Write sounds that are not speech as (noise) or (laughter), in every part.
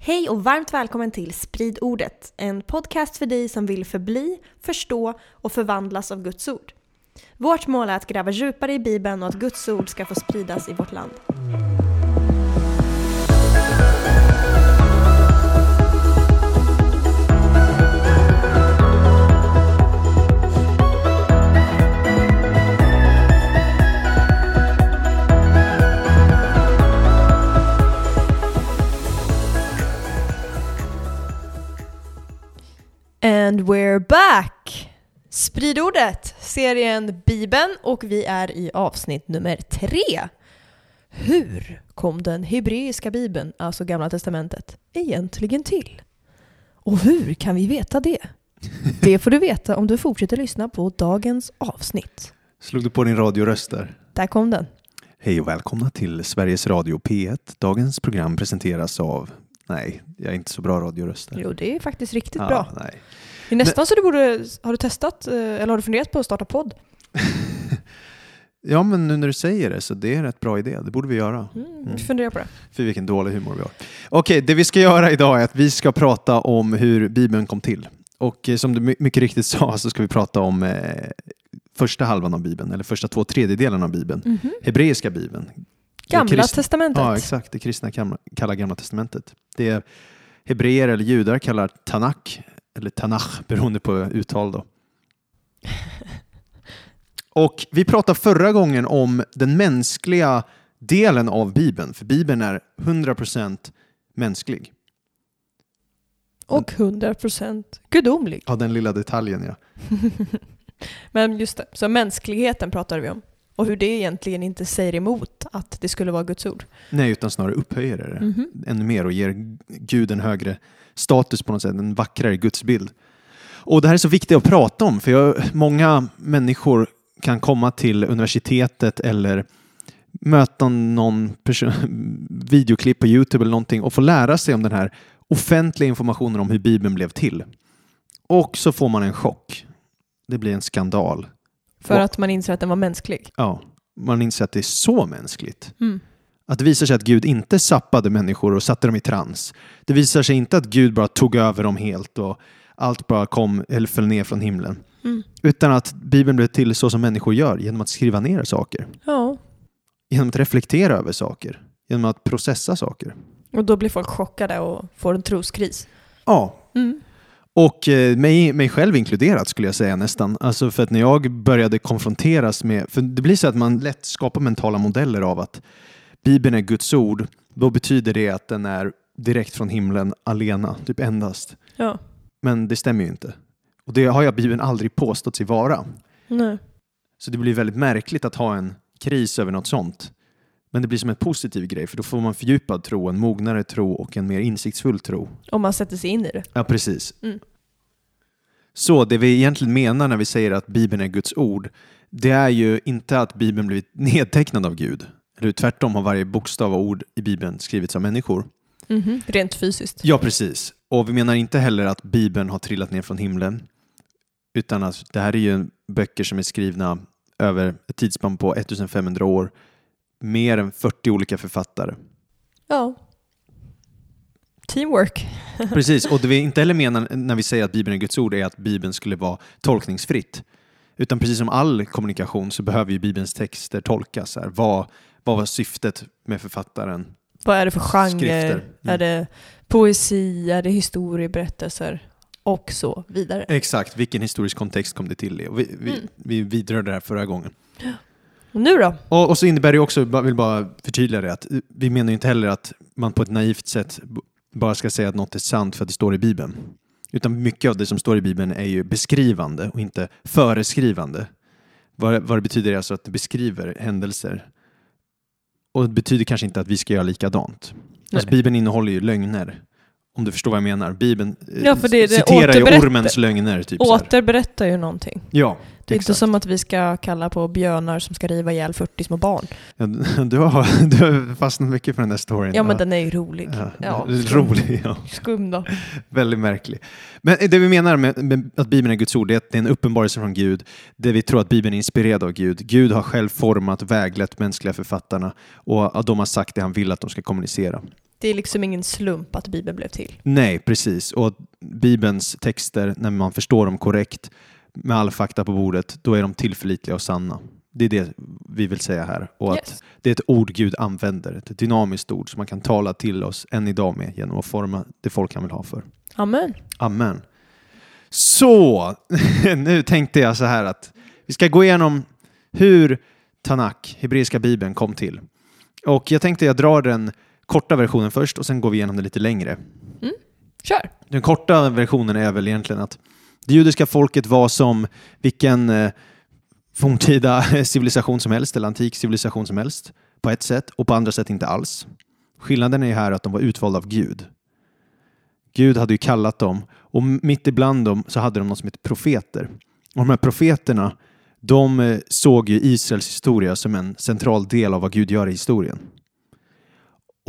Hej och varmt välkommen till Sprid ordet, en podcast för dig som vill förbli, förstå och förvandlas av Guds ord. Vårt mål är att gräva djupare i Bibeln och att Guds ord ska få spridas i vårt land. And we're back! Sprid ordet, serien Bibeln och vi är i avsnitt nummer tre. Hur kom den hebreiska bibeln, alltså Gamla Testamentet, egentligen till? Och hur kan vi veta det? Det får du veta om du fortsätter lyssna på dagens avsnitt. Slog du på din radioröst där? Där kom den. Hej och välkomna till Sveriges Radio P1. Dagens program presenteras av... Nej, jag är inte så bra radioröst. Jo, det är faktiskt riktigt Ja, bra. Nej. Det är nästan så du borde... Har du testat, eh, eller har du funderat på att starta podd? (laughs) Ja, men nu när du säger det så det är en rätt bra idé. Det borde vi göra. Mm, vi funderar på det. För vilken dålig humor vi har. Okej, det vi ska göra idag är att vi ska prata om hur Bibeln kom till. Och eh, som du my- mycket riktigt (laughs) sa så ska vi prata om eh, första halvan av Bibeln, eller första två tredjedelarna av Bibeln. Mhm. Hebreiska Bibeln. Gamla krist- testamentet. Ja, exakt. Det kristna kallar Gamla Testamentet. Det hebreer eller judar kallar Tanakh, eller Tanach beroende på uttal då. Och vi pratade förra gången om den mänskliga delen av Bibeln, för Bibeln är 100% mänsklig. Och 100% gudomlig. Ja, den lilla detaljen ja. (laughs) Men just det, så mänskligheten pratade vi om. Och hur det egentligen inte säger emot att det skulle vara Guds ord. Nej, utan snarare upphöjer det Mhm. ännu mer och ger Gud en högre status på något sätt, en vackrare gudsbild. Och det här är så viktigt att prata om, för jag, många människor kan komma till universitetet eller möta någon person, (laughs) videoklipp på Youtube eller någonting och få lära sig om den här offentliga informationen om hur Bibeln blev till. Och så får man en chock. Det blir en skandal. För Och- att man inser att den var mänsklig. Ja, man inser att det är så mänskligt. Mm. Att det visar sig att Gud inte sappade människor och satte dem i trans. Det visar sig inte att Gud bara tog över dem helt och allt bara kom eller föll ner från himlen. Mm. Utan att Bibeln blev till så som människor gör, genom att skriva ner saker. Ja, Genom att reflektera över saker. Genom att processa saker. och då blir folk chockade och får en troskris. Ja, Mm. Och eh, mig, mig själv inkluderat skulle jag säga nästan. Alltså för att när jag började konfronteras med, för det blir så att man lätt skapar mentala modeller av att Bibeln är Guds ord, då betyder det att den är direkt från himlen alena, typ endast. Ja. Men det stämmer ju inte. Och det har jag Bibeln aldrig påstått sig vara. Nej. Så det blir väldigt märkligt att ha en kris över något sånt. Men det blir som en positiv grej, för då får man fördjupad tro, en mognare tro och en mer insiktsfull tro. Om man sätter sig in i det. Ja, precis. Mm. Så det vi egentligen menar när vi säger att Bibeln är Guds ord, det är ju inte att Bibeln blivit (laughs) nedtecknad av Gud. Eller tvärtom har varje bokstav och ord i Bibeln skrivits av människor. Mhm. Rent fysiskt. Ja, precis. Och vi menar inte heller att Bibeln har trillat ner från himlen. Utan att det här är ju böcker som är skrivna över ett tidsspann på 1500 år. Mer än 40 olika författare. Ja. Teamwork. (laughs) Precis, och det vi inte heller menar när vi säger att Bibeln är Guds ord är att Bibeln skulle vara tolkningsfritt. Utan precis som all kommunikation så behöver ju Bibelns texter tolkas. Här. Vad, vad var syftet med författaren? Vad är det för genre? Mm. Är det poesi? Är det historieberättelser? Och så vidare. Exakt, vilken historisk kontext kom det till i? Vi, vi, Mm. vi vidrörde det här förra gången. Och nu då? Och, och så innebär det också, jag vill bara förtydliga det, att vi menar ju inte heller att man på ett naivt sätt bara ska säga att något är sant för att det står i Bibeln. Utan mycket av det som står i Bibeln är ju beskrivande och inte föreskrivande. Vad, vad det betyder är alltså att det beskriver händelser. Och det betyder kanske inte att vi ska göra likadant. Alltså. Bibeln innehåller ju lögner. Om du förstår vad jag menar. Bibeln eh, Ja, det- det citerar ju ormens lögner. Typ. Återberättar ju någonting. Ja, Det är inte exakt. som att vi ska kalla på björnar som ska riva ihjäl 40 små barn. Ja, du, har, (laughs) du har fastnat mycket för den där storyn. Ja, men den är ju rolig. Ja, Ja, (laughs) rolig, ja. Skum då. Väldigt märklig. Men det vi menar med, med att Bibeln är Guds ord, det är det är en uppenbarelse från Gud. Det vi tror att Bibeln är inspirerad av Gud. Gud har själv format väglett mänskliga författarna och de har sagt det han vill att de ska kommunicera. Det är liksom ingen slump att Bibeln blev till. Nej, precis. Och Bibelns texter, när man förstår dem korrekt med all fakta på bordet, då är de tillförlitliga och sanna. Det är det vi vill säga här. Och att Yes. det är ett ord Gud använder, ett dynamiskt ord som man kan tala till oss än idag med genom att forma det folk han vill ha för. Amen. Amen. Så, (laughs) nu tänkte jag så här att vi ska gå igenom hur Tanak, hebreiska bibeln, kom till. Och jag tänkte jag drar den korta versionen först och sen går vi igenom det lite längre. Kör. Den korta versionen är väl egentligen att det judiska folket var som vilken eh, forntida (laughs) civilisation som helst, eller antik civilisation som helst, på ett sätt och på andra sätt inte alls. Skillnaden är här att de var utvalda av Gud. Gud hade ju kallat dem och mitt ibland dem så hade de något som heter profeter. Och de här profeterna, de eh, såg ju Israels historia som en central del av vad Gud gör i historien.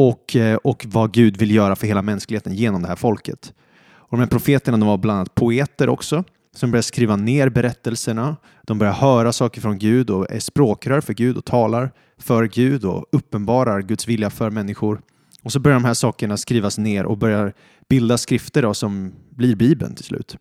Och, eh, och vad Gud vill göra för hela mänskligheten genom det här folket. Och de här profeterna de var bland annat poeter också, som började skriva ner berättelserna. De börjar höra saker från Gud och är språkrör för Gud och talar för Gud och uppenbarar Guds vilja för människor. Och så börjar de här sakerna skrivas ner och börjar bilda skrifter då, som blir Bibeln till slut.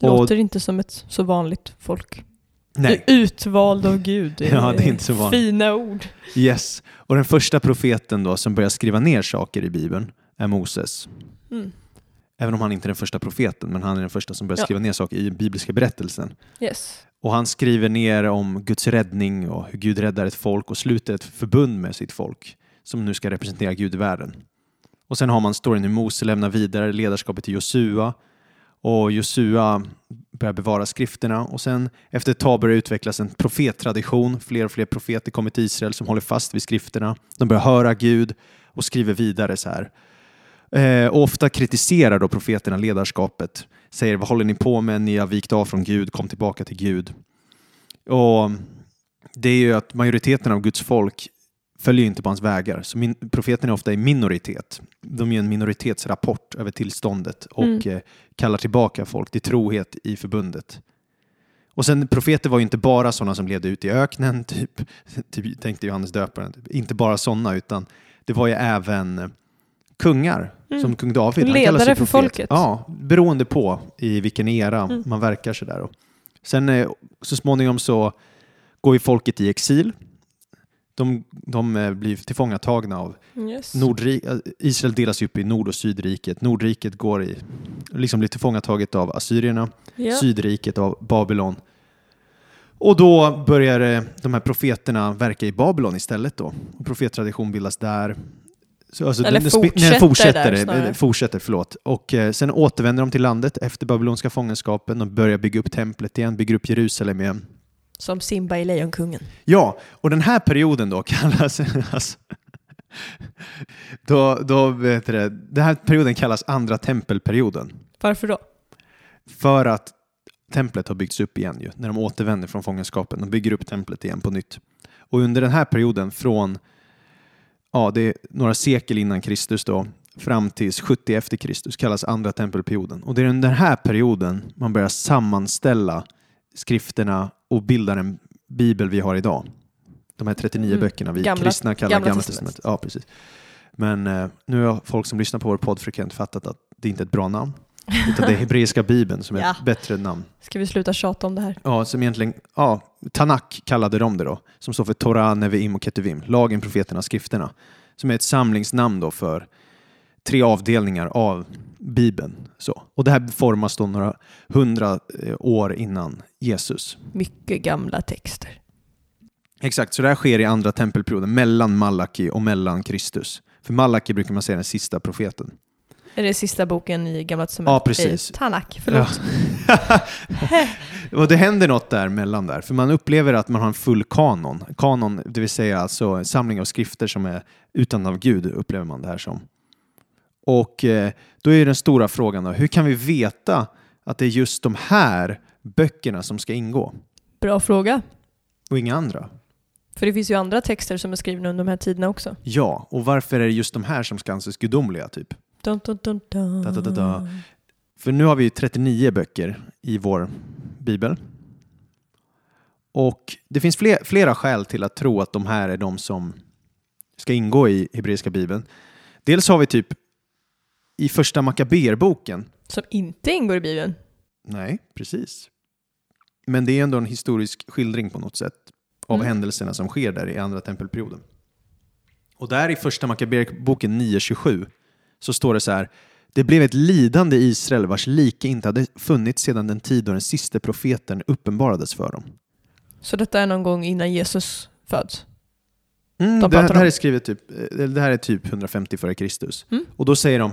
Och- Låter inte som ett så vanligt folk. Nej, Utvald av Gud. (laughs) Ja, det är inte så vanligt. Fina ord. yes. Och den första profeten då som börjar skriva ner saker i Bibeln är Moses. Mm. Även om han inte är den första profeten, men han är den första som börjar Ja. skriva ner saker i bibliska berättelsen. Yes. Och han skriver ner om Guds räddning och hur Gud räddar ett folk och sluter ett förbund med sitt folk som nu ska representera Gud i världen. Och sen har man storyn hur Mose lämnar vidare ledarskapet till Josua och Josua börjar bevara skrifterna och sen efter ett tag börjar det utvecklas en profettradition. Fler och fler profeter kommer till Israel som håller fast vid skrifterna. De börjar höra Gud och skriver vidare så här. Eh, och ofta kritiserar då profeterna ledarskapet. Säger vad håller ni på med? Ni har vikt av från Gud, kom tillbaka till Gud. Och det är ju att majoriteten av Guds folk följer inte på hans vägar. Så min, profeterna är ofta i minoritet. De ger en minoritetsrapport över tillståndet och Mm. eh, kallar tillbaka folk till trohet i förbundet. Och sen profeter var ju inte bara sådana som levde ute i öknen, (laughs) typ, typ tänkte Johannes döparen. Typ. Inte bara sådana, utan det var ju även kungar, Mm. som kung David. Han Ledare för folket. Ja, beroende på i vilken era Mm. man verkar sådär. Sen eh, så småningom så går ju folket i exil. De, de eh, blir tillfångatagna av Yes. Nordri eh, Israel delas upp i Nord och Sydriket. Nordriket går i, liksom blir tillfångataget av assyrierna, Ja. Sydriket av Babylon. Och då börjar eh, de här profeterna verka i Babylon istället då. Och profettradition bildas där. Så, alltså, Eller spi- fortsätter nej, fortsätter, där snarare. fortsätter, förlåt. Och eh, sen återvänder de till landet efter babylonska fångenskapen. De börjar bygga upp templet igen, bygger upp Jerusalem igen. Som Simba i Lejonkungen. Ja, och den här perioden då kallas... Alltså, då, då vet du det, den här perioden kallas andra tempelperioden. Varför då? För att templet har byggts upp igen ju, när de återvänder från fångenskapen. De bygger upp templet igen på nytt. Och under den här perioden från ja, det är några sekel innan Kristus då, fram till 70 efter Kristus kallas andra tempelperioden. Och det är under den här perioden man börjar sammanställa skrifterna och bildar en bibel vi har idag. De här 39 Mm. böckerna vi Gamla- kristna kallar Gamla Gamla, testamentet. Ja, precis. Men eh, nu har folk som lyssnar på vår podd frekvent fattat att det inte är ett bra namn. Utan det är hebreiska bibeln som är (laughs) Ja. ett bättre namn. Ska vi sluta tjata om det här? Ja, som egentligen, ja, Tanak kallade de det då, som står för Torah, Neviim och Ketuvim, lagen, profeterna, skrifterna, som är ett samlingsnamn då för tre avdelningar av Bibeln. Så. Och det här formas då några hundra eh, år innan Jesus. Mycket gamla texter. Exakt, så det här sker i andra tempelperioden, mellan Malaki och mellan Kristus. För Malaki brukar man säga den sista profeten. Är det sista boken i Gamla Testamentet? Ja, precis. I Tanak, förlåt. (laughs) och det händer något där mellan där, för man upplever att man har en full kanon. Kanon, det vill säga alltså en samling av skrifter som är utan av Gud, upplever man det här som. Och eh, då är den stora frågan då, hur kan vi veta att det är just de här böckerna som ska ingå Bra fråga. och inga andra? För det finns ju andra texter som är skrivna under de här tiderna också. Ja, och varför är det just de här som ska anses gudomliga typ? Dun, dun, dun, dun. Da, da, da. För nu har vi ju 39 böcker i vår bibel. Och det finns fler, flera skäl till att tro att de här är de som ska ingå i hebreiska bibeln. Dels har vi typ i första Makaberboken, Som inte ingår i Bibeln. nej, precis. Men det är ändå en historisk skildring på något sätt av Mm. händelserna som sker där i andra tempelperioden. Och där i första Makaberboken 9.27 så står det så här. Det blev ett lidande i Israel vars like inte hade funnits sedan den tid då den sista profeten uppenbarades för dem. Så detta är någon gång innan Jesus föds. Mm, De det, här, det, här är skrivet typ, eh, det här är typ 150 före Kristus. Mm. Och då säger de,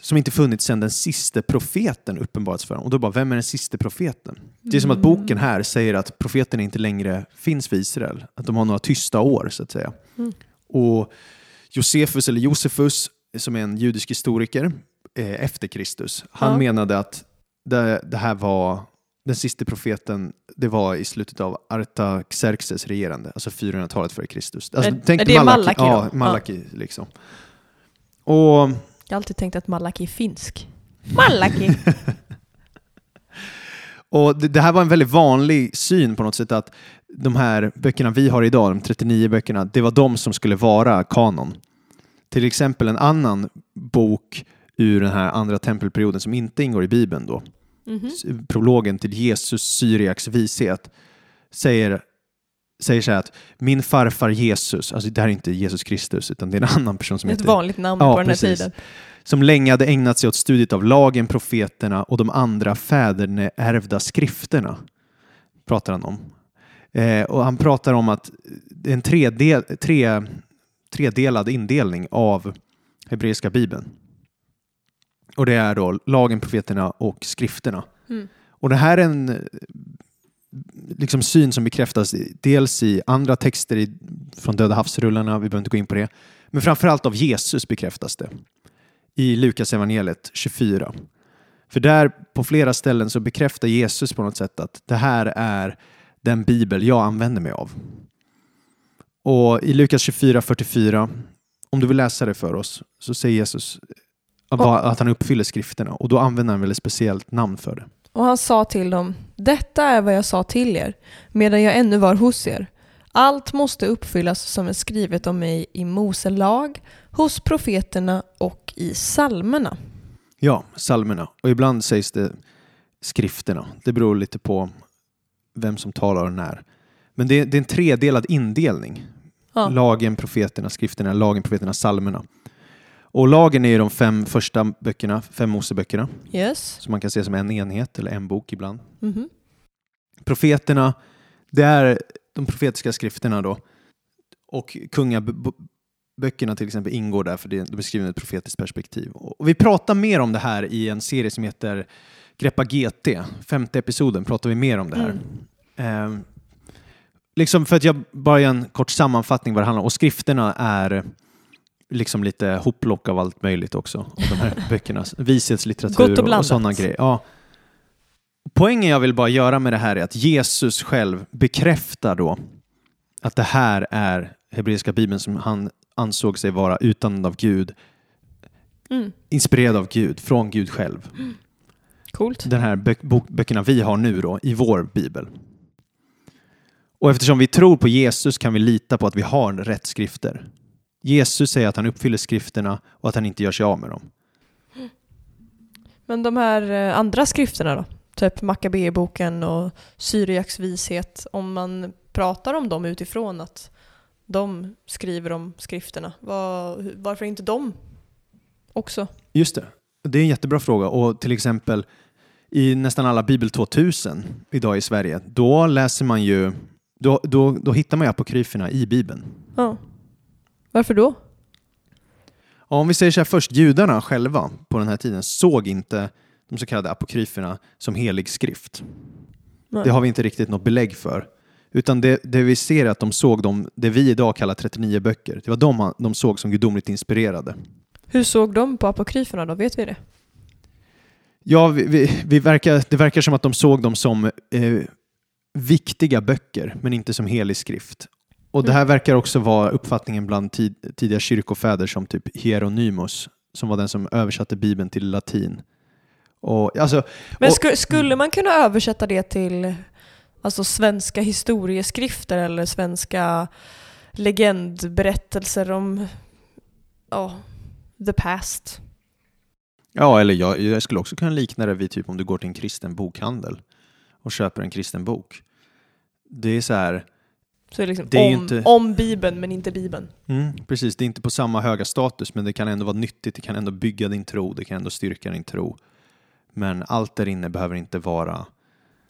som inte funnits sedan den sista profeten uppenbarats för dem. Och då bara, vem är den sista profeten? Det är som att Mm. boken här säger att profeten inte längre finns för Israel. Att de har några tysta år, så att säga. Mm. Och Josefus, eller Josefus, som är en judisk historiker eh, efter Kristus, han Ja. menade att det, det här var den sista profeten, det var i slutet av Artaxerxes regerande, alltså 400-talet före Kristus. Alltså, Är- tänk är det Malaki då? Ja, Ja. Malaki liksom. Och Jag har alltid tänkt att Malaki är finsk. (laughs) Malaki! Och det, det här var en väldigt vanlig syn på något sätt att de här böckerna vi har idag, de 39 böckerna, det var de som skulle vara kanon. Till exempel en annan bok ur den här andra tempelperioden som inte ingår i Bibeln då, Mhm. s- prologen till Jesus Syriaks vishet, säger, säger så här att min farfar Jesus, alltså det här är inte Jesus Kristus utan det är en annan person som Ett heter vanligt namn Ja, på den här precis. tiden. som länge hade ägnat sig åt studiet av lagen, profeterna och de andra fäderneärvda skrifterna. Pratar han om. Eh, och han pratar om att det är en tredel, tre, tredelad indelning av hebreiska bibeln. Och det är då lagen, profeterna och skrifterna. Mm. Och det här är en liksom syn som bekräftas dels i andra texter i, från Döda havsrullarna, vi behöver inte gå in på det, men framförallt av Jesus bekräftas det i Lukas evangeliet 24. För där på flera ställen så bekräftar Jesus på något sätt att det här är den bibel jag använder mig av. Och i Lukas 24, 44, om du vill läsa det för oss, så säger Jesus att att han uppfyller skrifterna och då använder han väl ett speciellt namn för det. Och han sa till dem, detta är vad jag sa till er, medan jag ännu var hos er. Allt måste uppfyllas som är skrivet om mig i Mose lag, hos profeterna och i psalmerna. Ja, psalmerna. Och ibland sägs det skrifterna. Det beror lite på vem som talar och när. Men det är, det är en tredelad indelning. Ja. Lagen, profeterna, skrifterna, lagen, profeterna, psalmerna. Och lagen är ju de fem första böckerna, fem Moseböckerna, Yes. som man kan se som en enhet eller en bok ibland. Mhm. Profeterna, det är de profetiska skrifterna då. Och kungaböckerna till exempel ingår där för det de beskriver ett profetiskt perspektiv. Och vi pratar mer om det här i en serie som heter Greppa GT. Femte episoden pratar vi mer om det här. Eh, liksom för att jag bara gör en kort sammanfattning vad det handlar om. Och skrifterna är liksom lite hopplock av allt möjligt också. Av de här (laughs) böckerna. Vishetslitteratur och, och sådana grejer. Ja. Poängen jag vill bara göra med det här är att Jesus själv bekräftar då att det här är hebreiska bibeln som han ansåg sig vara utan av Gud, Mm. inspirerad av Gud, från Gud själv. (gasps) Coolt. Den här bö- böckerna vi har nu då i vår bibel. Och eftersom vi tror på Jesus kan vi lita på att vi har rätt skrifter. Jesus säger att han uppfyller skrifterna och att han inte gör sig av med dem. Men de här eh, andra skrifterna då? Typ Makkabeboken och Syriaks vishet. Om man pratar om dem utifrån att de skriver om skrifterna. Var, varför inte de också? Just det. Det är en jättebra fråga. Och till exempel i nästan alla Bibel 2000 idag i Sverige, då läser man ju, då, då, då hittar man ju apokryferna i Bibeln. Ja. Varför då? Ja, Om vi säger så här först, judarna själva på den här tiden såg inte de så kallade apokryferna som helig skrift. Nej. Det har vi inte riktigt något belägg för. Utan det, det vi ser är att de såg de, det vi idag kallar 39 böcker. Det var de de såg som gudomligt inspirerade. Hur såg de på apokryferna då? Vet vi det? Ja, vi, vi, vi verkar, det verkar som att de såg dem som eh, viktiga böcker, men inte som helig skrift. Och det här verkar också vara uppfattningen bland tid, tidiga kyrkofäder som typ Hieronymus, som var den som översatte Bibeln till latin. Och, alltså, Men Och- sku, skulle man kunna översätta det till alltså, svenska historieskrifter eller svenska legendberättelser om ja, the past. Ja, eller jag, jag skulle också kunna likna det vid typ om du går till en kristen bokhandel och köper en kristen bok. Det är så här, Så det är liksom Det är om, inte- om Bibeln men inte Bibeln. mm, precis, det är inte på samma höga status men det kan ändå vara nyttigt, det kan ändå bygga din tro, det kan ändå styrka din tro. Men allt där inne behöver inte vara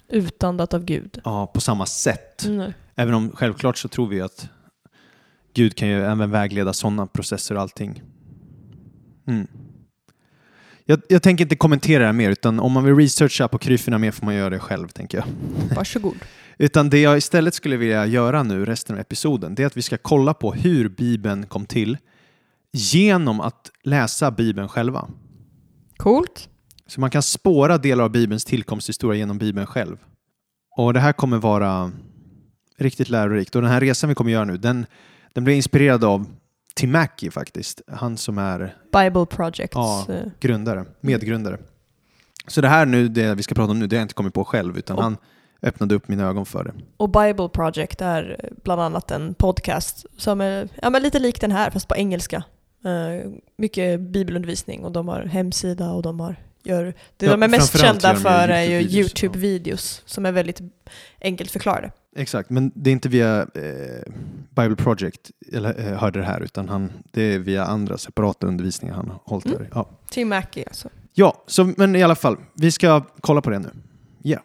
Utandat av Gud. ja, på samma sätt. Mm. Även om självklart så tror vi att Gud kan ju även vägleda sådana processer och allting. Mm. Jag, jag tänker inte kommentera det här mer, utan om man vill researcha på kryforna mer får man göra det själv, tänker jag. Varsågod. Utan det jag istället skulle vilja göra nu, resten av episoden, det är att vi ska kolla på hur Bibeln kom till genom att läsa Bibeln själva. Coolt. Så man kan spåra delar av Bibelns tillkomsthistoria genom Bibeln själv. Och det här kommer vara riktigt lärorikt. Och den här resan vi kommer göra nu, den, den blir inspirerad av Tim Mackey faktiskt. Han som är Bible Projects. Ja. eh, grundare, medgrundare. Så det här nu, det vi ska prata om nu, det har jag inte kommit på själv, utan Och- han öppnade upp mina ögon för det. Och Bible Project är bland annat en podcast som är ja, men lite lik den här fast på engelska. Eh, mycket bibelundervisning och de har hemsida och de har gör, det Ja, de är mest kända för är ju YouTube-videos, ja. Som är väldigt enkelt förklarade. Exakt, men det är inte via eh, Bible Project jag eh, hörde det här, utan han, det är via andra separata undervisningar han har hållit Mm. där. Ja. Tim Mackey alltså. Ja, så, men i alla fall, vi ska kolla på det nu. Ja.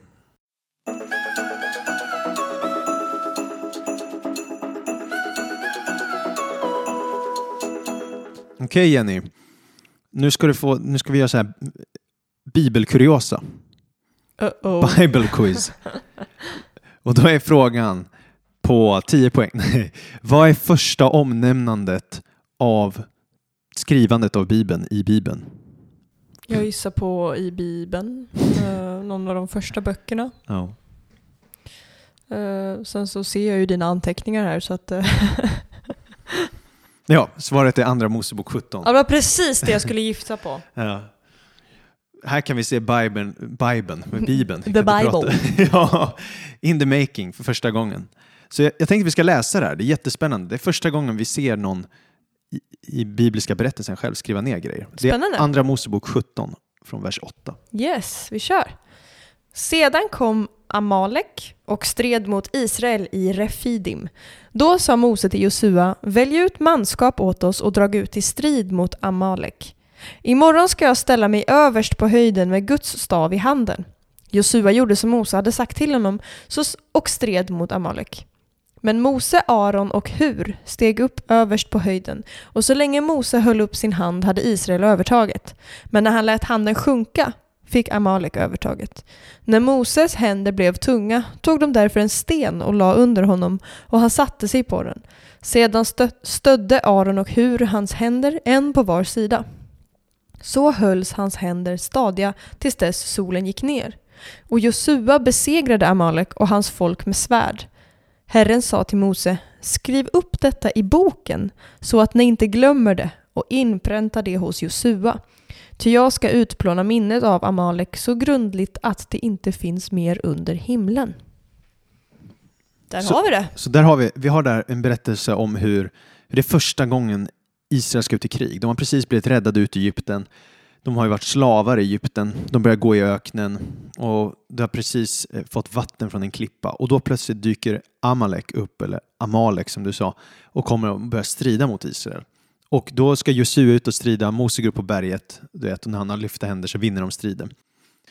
Okej Jenny, nu ska, du få, nu ska vi göra så här bibelkuriosa, Uh-oh. Bible quiz. (laughs) Och då är frågan på 10 poäng. (laughs) Vad är första omnämnandet av skrivandet av Bibeln i Bibeln? Jag gissar på i Bibeln, eh, någon av de första böckerna. Ja. Eh, sen så ser jag ju dina anteckningar här så att... eh, (laughs) Ja, svaret är Andra Mosebok 17. ja, det var precis det jag skulle gifta på. (laughs) Ja. Här kan vi se Bibeln, Bibeln, Bibeln. The Bible. (laughs) ja, in the making för första gången. Så jag, jag tänkte att vi ska läsa det här, det är jättespännande. Det är första gången vi ser någon i, i bibliska berättelsen själv skriva ner grejer. Det Spännande. är Andra Mosebok 17 från vers 8. Yes, vi kör. Sedan kom Amalek och stred mot Israel i Refidim. Då sa Mose till Josua, välj ut manskap åt oss och drag ut i strid mot Amalek. Imorgon ska jag ställa mig överst på höjden med Guds stav i handen. Josua gjorde som Mose hade sagt till honom och stred mot Amalek. Men Mose, Aron och Hur steg upp överst på höjden och så länge Mose höll upp sin hand hade Israel övertaget. Men när han lät handen sjunka fick Amalek övertaget. När Moses händer blev tunga tog de därför en sten och la under honom och han satte sig på den. Sedan stödde Aron och Hur hans händer, en på var sida. Så hölls hans händer stadiga tills dess solen gick ner. Och Josua besegrade Amalek och hans folk med svärd. Herren sa till Mose, skriv upp detta i boken så att ni inte glömmer det och inpränta det hos Josua. Ty jag ska utplåna minnet av Amalek så grundligt att det inte finns mer under himlen. Där Så- har vi det. Så där har vi, vi har där en berättelse om hur, hur det är första gången Israel ska ut i krig. De har precis blivit räddade ut i Egypten. De har ju varit slavar i Egypten. De börjar gå i öknen och de har precis eh, fått vatten från en klippa och då plötsligt dyker Amalek upp, eller Amalek som du sa, och kommer och börjar strida mot Israel. Och då ska Josua ut och strida, Mose går upp på berget, du vet, och när han har lyfta händer så vinner de striden.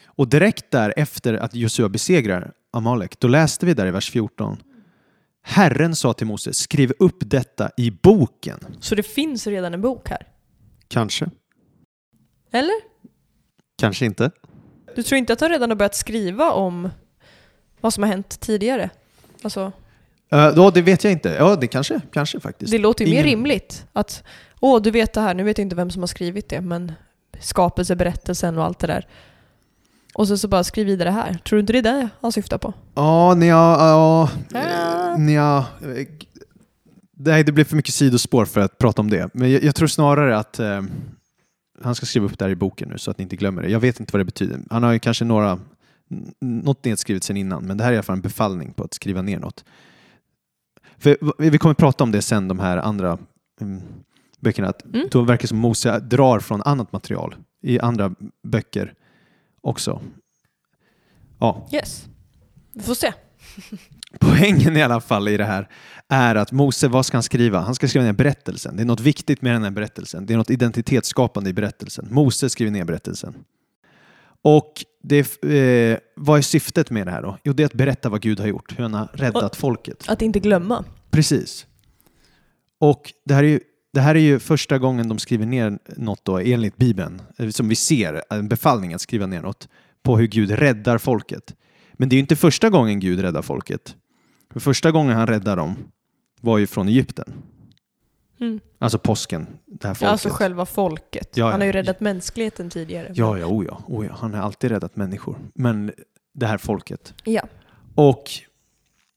Och direkt där efter att Josua besegrar Amalek, då läste vi där i vers 14 Herren sa till Mose, skriv upp detta i boken. Så det finns redan en bok här. Kanske. Eller? Kanske inte. Du tror inte att de redan har börjat skriva om vad som har hänt tidigare? Alltså, Uh, då, det vet jag inte. Ja, det kanske, kanske faktiskt. det låter ju mer Ingen- rimligt att åh, du vet det här, nu vet jag inte vem som har skrivit det, men skapelseberättelsen och allt det där. Och så, så bara skriv vidare här. Tror du inte det är det han syftar på? Ja, nja, ja, Ah. nja. eh, Nej, det blir för mycket sidospår för att prata om det. Men jag, jag tror snarare att eh, han ska skriva upp det här i boken nu så att ni inte glömmer det. Jag vet inte vad det betyder. Han har ju kanske några, något nedskrivet sen innan, men det här är i alla fall en befallning på att skriva ner något. För vi kommer prata om det sen, de här andra mm, böckerna, att Mm. då verkar det som Mose drar från annat material i andra böcker också. Ja, Yes. Vi får se. (laughs) poängen i alla fall i det här är att Mose, vad ska han skriva? Han ska skriva ner berättelsen. Det är något viktigt med den här berättelsen. Det är något identitetsskapande i berättelsen. Mose skriver ner berättelsen. Och det, eh, vad är syftet med det här då? Jo, det är att berätta vad Gud har gjort, hur han har räddat folket. Att inte glömma. Precis. Och det här är ju, det här är ju första gången de skriver ner något då, enligt Bibeln, eh, som vi ser, en befallning att skriva ner något, på hur Gud räddar folket. Men det är ju inte första gången Gud räddar folket. För första gången han räddar dem var ju från Egypten. Mm. Alltså påsken, det här folket. Alltså själva folket. Ja, Han har ju ja. räddat mänskligheten tidigare. Ja, ja, oh ja, oh ja, han har alltid räddat människor. Men det här folket. ja. Och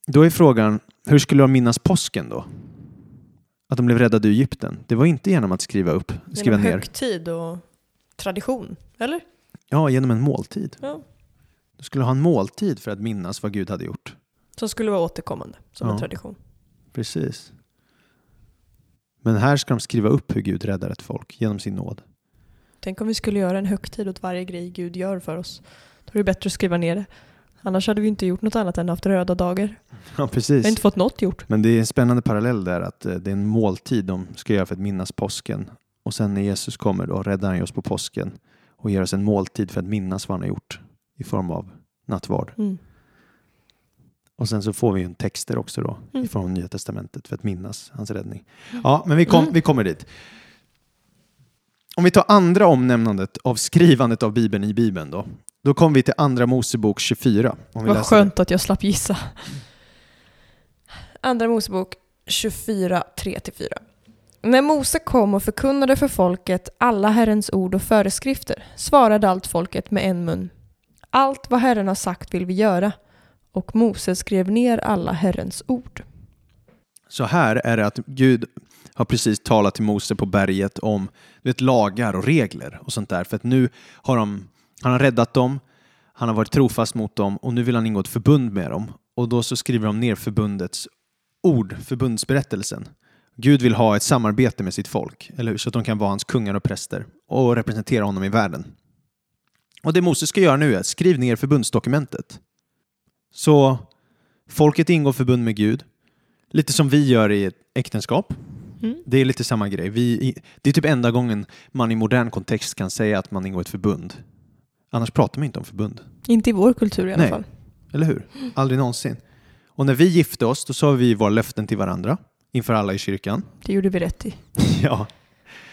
då är frågan, hur skulle de minnas påsken då? Att de blev räddade ur Egypten? Det var inte genom att skriva upp, skriva Genom ner. högtid och tradition. Eller? Ja, genom en måltid. Ja. Du skulle ha en måltid för att minnas vad Gud hade gjort. Som skulle vara återkommande som en Ja. tradition. Precis. Men här ska de skriva upp hur Gud räddar ett folk genom sin nåd. Tänk om vi skulle göra en högtid åt varje grej Gud gör för oss. Då är det bättre att skriva ner det. Annars hade vi inte gjort något annat än haft röda dagar. Ja, Vi har precis. inte fått något gjort. Men det är en spännande parallell där att eh, det är en måltid de ska göra för att minnas påsken. Och sen när Jesus kommer då räddar han oss på påsken och ger oss en måltid för att minnas vad han har gjort i form av nattvard. Mm. Och sen så får vi ju en texter också då Mm. från Nya Testamentet för att minnas hans räddning. Ja, men vi, kom, Mm. vi kommer dit. Om vi tar andra omnämnandet av skrivandet av Bibeln i Bibeln då. Då kommer vi till Andra Mosebok 24. Om vi Vad skönt att jag slapp gissa. Andra Mosebok 24, 3-4. När Mose kom och förkunnade för folket alla Herrens ord och föreskrifter svarade allt folket med en mun. Allt vad Herren har sagt vill vi göra. Och Mose skrev ner alla Herrens ord. Så här är det att Gud har precis talat till Mose på berget om du vet, lagar och regler och sånt där. För att nu har de, han har räddat dem, han har varit trofast mot dem och nu vill han ingå ett förbund med dem. Och då så skriver de ner förbundets ord, förbundsberättelsen. Gud vill ha ett samarbete med sitt folk, eller hur? Så att de kan vara hans kungar och präster och representera honom i världen. Och det Mose ska göra nu är att skriva ner förbundsdokumentet. Så folket ingår förbund med Gud, Lite som vi gör i ett äktenskap. Mm. Det är lite samma grej. Vi, det är typ enda gången man i modern kontext kan säga att man ingår ett förbund. Annars pratar man inte om förbund. Inte i vår kultur i alla Nej. fall. Eller hur? Aldrig någonsin. Och när vi gifte oss, då sa vi våra löften till varandra inför alla i kyrkan. Det gjorde vi rätt i. (laughs) ja.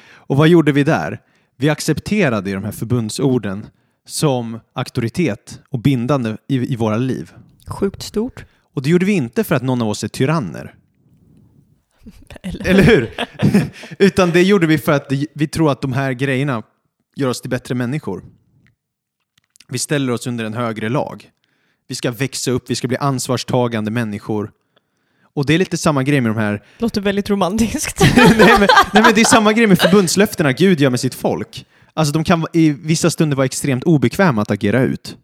Och vad gjorde vi där? Vi accepterade de här förbundsorden som auktoritet och bindande i, i våra liv. Sjukt stort. Och det gjorde vi inte för att någon av oss är tyranner. (laughs) Eller? Eller hur? (laughs) Utan det gjorde vi för att vi tror att de här grejerna gör oss till bättre människor. Vi ställer oss under en högre lag. Vi ska växa upp, vi ska bli ansvarstagande människor. Och det är lite samma grej med de här... Låter väldigt romantiskt. (laughs) nej, men, nej men det är samma grej med förbundslöftena Gud gör med sitt folk. Alltså de kan i vissa stunder vara extremt obekväma att agera ut.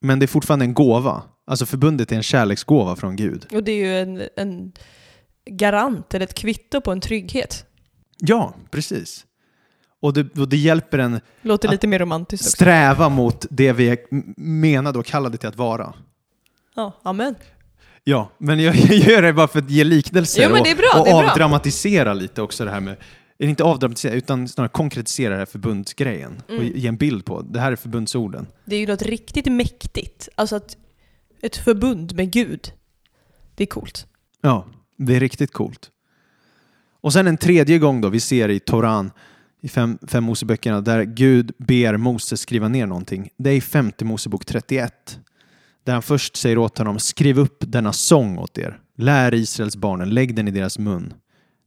Men det är fortfarande en gåva. Alltså förbundet är en kärleksgåva från Gud. Och det är ju en, en garant eller ett kvitto på en trygghet. Ja, precis. Och det, och det hjälper en Låter lite mer romantiskt också. sträva mot det vi är menade och kallade till att vara. Ja, amen. Ja, men jag, (laughs) jag gör det bara för att ge liknelser Jo, men det är bra, och, och det är bra. avdramatisera lite också det här med, inte avdramatisera, utan snarare konkretisera det här förbundsgrejen och Mm. ge en bild på. Det här är förbundsorden. Det är ju något riktigt mäktigt. Alltså att ett förbund med Gud. Det är coolt. Ja, det är riktigt coolt. Och sen en tredje gång då, vi ser i Toran, i fem, fem Moseböckerna, där Gud ber Moses skriva ner någonting. Det är i femte Mosebok 31. Där han först säger åt honom, skriv upp denna sång åt er. Lär Israels barnen, lägg den i deras mun.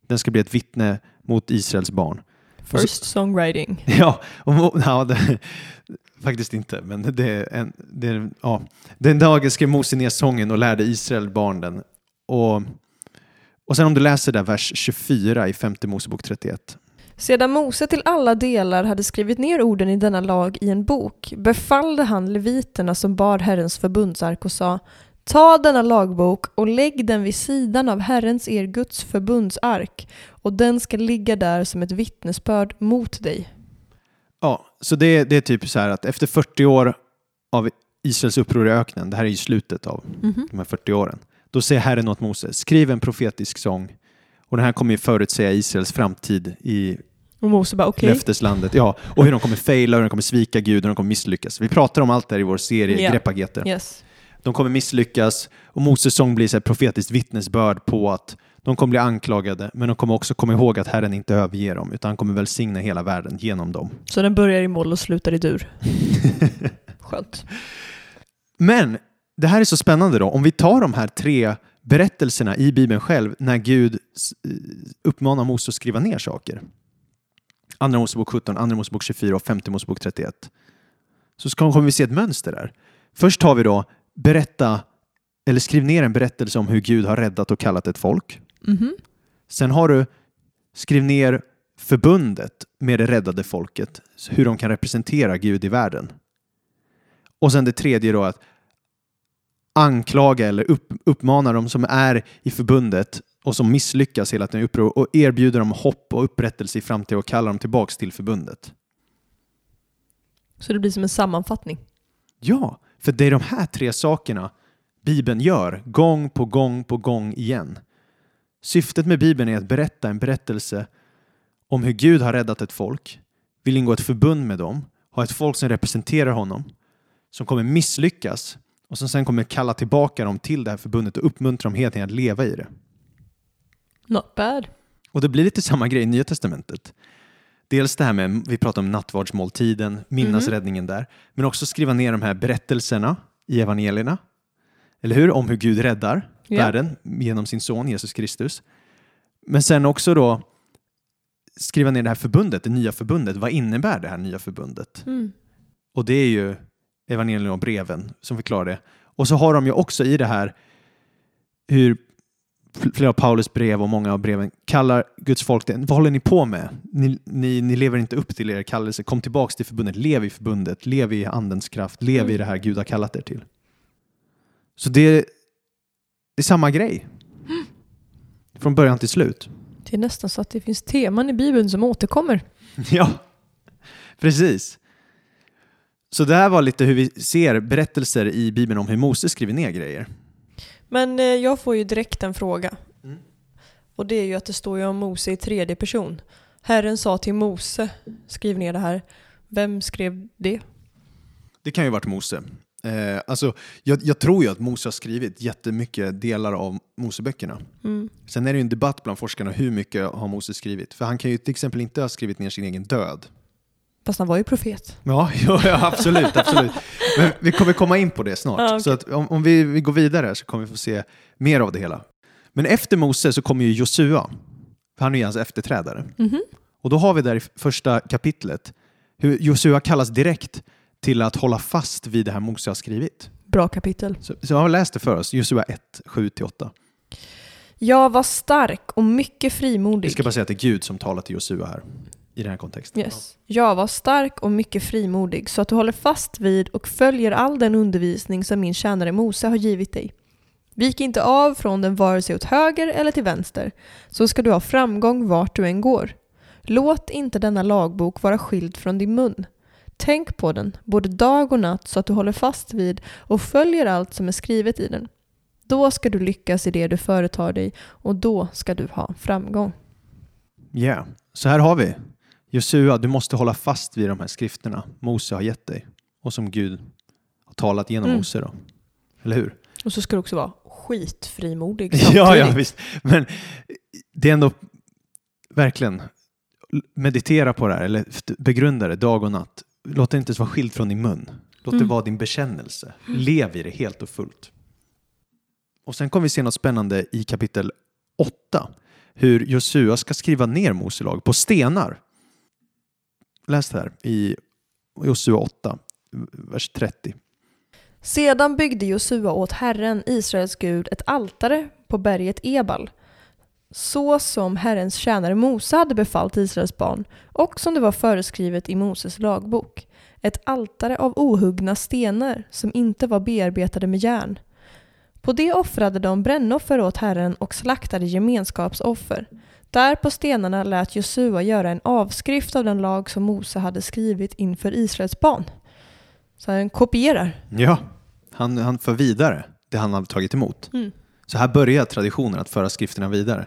Den ska bli ett vittne mot Israels barn. First songwriting. (laughs) Ja, och, (laughs) ja det, faktiskt inte, men det är en, det är, ja. Den dagen skrev Mose ner sången och lärde Israel barn den. Och, och sen om du läser där vers 24 i femte Mosebok 31. Sedan Mose till alla delar hade skrivit ner orden i denna lag i en bok befallde han leviterna som bar Herrens förbundsark och sa Ta denna lagbok och lägg den vid sidan av Herrens er Guds förbundsark och den ska ligga där som ett vittnesbörd mot dig. Ja, så det, det är typ så här att efter 40 år av Israels uppror i öknen, det här är ju slutet av Mhm. de här 40 åren, då säger Herren åt Moses, skriv en profetisk sång och den här kommer ju förutsäga Israels framtid i Och Mose bara okej. löfteslandet. Ja, och hur de kommer faila, hur de kommer svika Gud, hur de kommer misslyckas. Vi pratar om allt det här i vår serie Ja. Greppageter. Yes. De kommer misslyckas och Moses sång blir så här profetiskt vittnesbörd på att de kommer bli anklagade, men de kommer också komma ihåg att Herren inte överger dem, utan han kommer välsigna hela världen genom dem. Så den börjar i moll och slutar i dur. (laughs) Skönt. Men det här är så spännande då. Om vi tar de här tre berättelserna i Bibeln själv när Gud uppmanar Mose att skriva ner saker. Andra Mosebok 17, Andra Mosebok 24 och Femte Mosebok 31. Så ska, kommer vi se ett mönster där. Först har vi då berätta, eller skriv ner en berättelse om hur Gud har räddat och kallat ett folk. Mhm. Sen har du skriv ner förbundet med det räddade folket, hur de kan representera Gud i världen. Och sen det tredje då att anklaga eller upp, uppmana dem som är i förbundet och som misslyckas hela tiden i uppror och erbjuder dem hopp och upprättelse i framtiden och kallar dem tillbaks till förbundet. Så det blir som en sammanfattning. Ja, för det är de här tre sakerna Bibeln gör gång på gång på gång igen. Syftet med Bibeln är att berätta en berättelse om hur Gud har räddat ett folk, vill ingå ett förbund med dem, ha ett folk som representerar honom, som kommer misslyckas och som sen kommer kalla tillbaka dem till det här förbundet och uppmuntra dem hela tiden att leva i det. Not bad. Och det blir lite samma grej i Nya Testamentet. Dels det här med, vi pratar om nattvardsmåltiden, minnas Mhm. räddningen där, men också skriva ner de här berättelserna i evangelierna, eller hur? Om hur Gud räddar Ja. världen genom sin son Jesus Kristus. Men sen också då skriva ner det här förbundet, det nya förbundet. Vad innebär det här nya förbundet? Mm. Och det är ju evangelierna och breven som förklarar det. Och så har de ju också i det här hur flera av Paulus brev och många av breven kallar Guds folk det. Vad håller ni på med? Ni, ni, ni lever inte upp till er kallelse. Kom tillbaks till förbundet. Lev i förbundet. Lev i andens kraft. Lev i Mm. det här Gud har kallat er till. Så det, det är samma grej. (gasps) Från början till slut. Det är nästan så att det finns teman i Bibeln som återkommer. (laughs) Ja, precis. Så det här var lite hur vi ser berättelser i Bibeln om hur Moses skriver ner grejer. Men eh, jag får ju direkt en fråga. Mm. Och det är ju att det står ju om Mose i tredje person. Herren sa till Mose, skriv ner det här. Vem skrev det? Det kan ju ha varit Mose. Eh, alltså, jag, jag tror ju att Mose har skrivit jättemycket delar av Moseböckerna. Mm. Sen är det ju en debatt bland forskarna hur mycket har Mose skrivit. För han kan ju till exempel inte ha skrivit ner sin egen död. Fast han var ju profet. Ja, (laughs) ja, ja absolut, absolut. Men vi kommer komma in på det snart. Ja, okej. Så att om, om vi, vi går vidare så kommer vi få se mer av det hela. Men efter Mose så kommer ju Josua. Han är ju hans efterträdare. Mhm. Och då har vi där i första kapitlet hur Josua kallas direkt till att hålla fast vid det här Mose har skrivit. Bra kapitel. Så, så jag har läst det för oss, Josua 1, 7-8. Jag var stark och mycket frimodig. Vi ska bara säga att det är Gud som talar till Josua här i den här kontexten. Yes. Jag var stark och mycket frimodig så att du håller fast vid och följer all den undervisning som min tjänare Mose har givit dig. Vik inte av från den vare sig åt höger eller till vänster, så ska du ha framgång vart du än går. Låt inte denna lagbok vara skild från din mun. Tänk på den, både dag och natt, så att du håller fast vid och följer allt som är skrivet i den. Då ska du lyckas i det du företar dig och då ska du ha framgång. Ja, så här har vi. Josua, du måste hålla fast vid de här skrifterna Mose har gett dig och som Gud har talat genom Mm. Mose. Då. Eller hur? Och så ska du också vara skitfrimodig (laughs) Ja, ja, visst. Men det är ändå verkligen meditera på det här eller begrunda det dag och natt. Låt det inte vara skilt från din mun. Låt det Mm. vara din bekännelse. Lev i det helt och fullt. Och sen kommer vi se något spännande i kapitel 8. Hur Josua ska skriva ner Mose lag på stenar. Läs det här i Josua 8, vers 30. Sedan byggde Josua åt Herren, Israels Gud, ett altare på berget Ebal. Så som Herrens tjänare Mose hade befallt Israels barn och som det var föreskrivet i Moses lagbok. Ett altare av ohuggna stenar som inte var bearbetade med järn. På det offrade de brännoffer åt Herren och slaktade gemenskapsoffer. Där på stenarna lät Josua göra en avskrift av den lag som Mose hade skrivit inför Israels barn. Så han kopierar. Ja, han, han för vidare det han har tagit emot. Mm. Så här börjar traditionen att föra skrifterna vidare.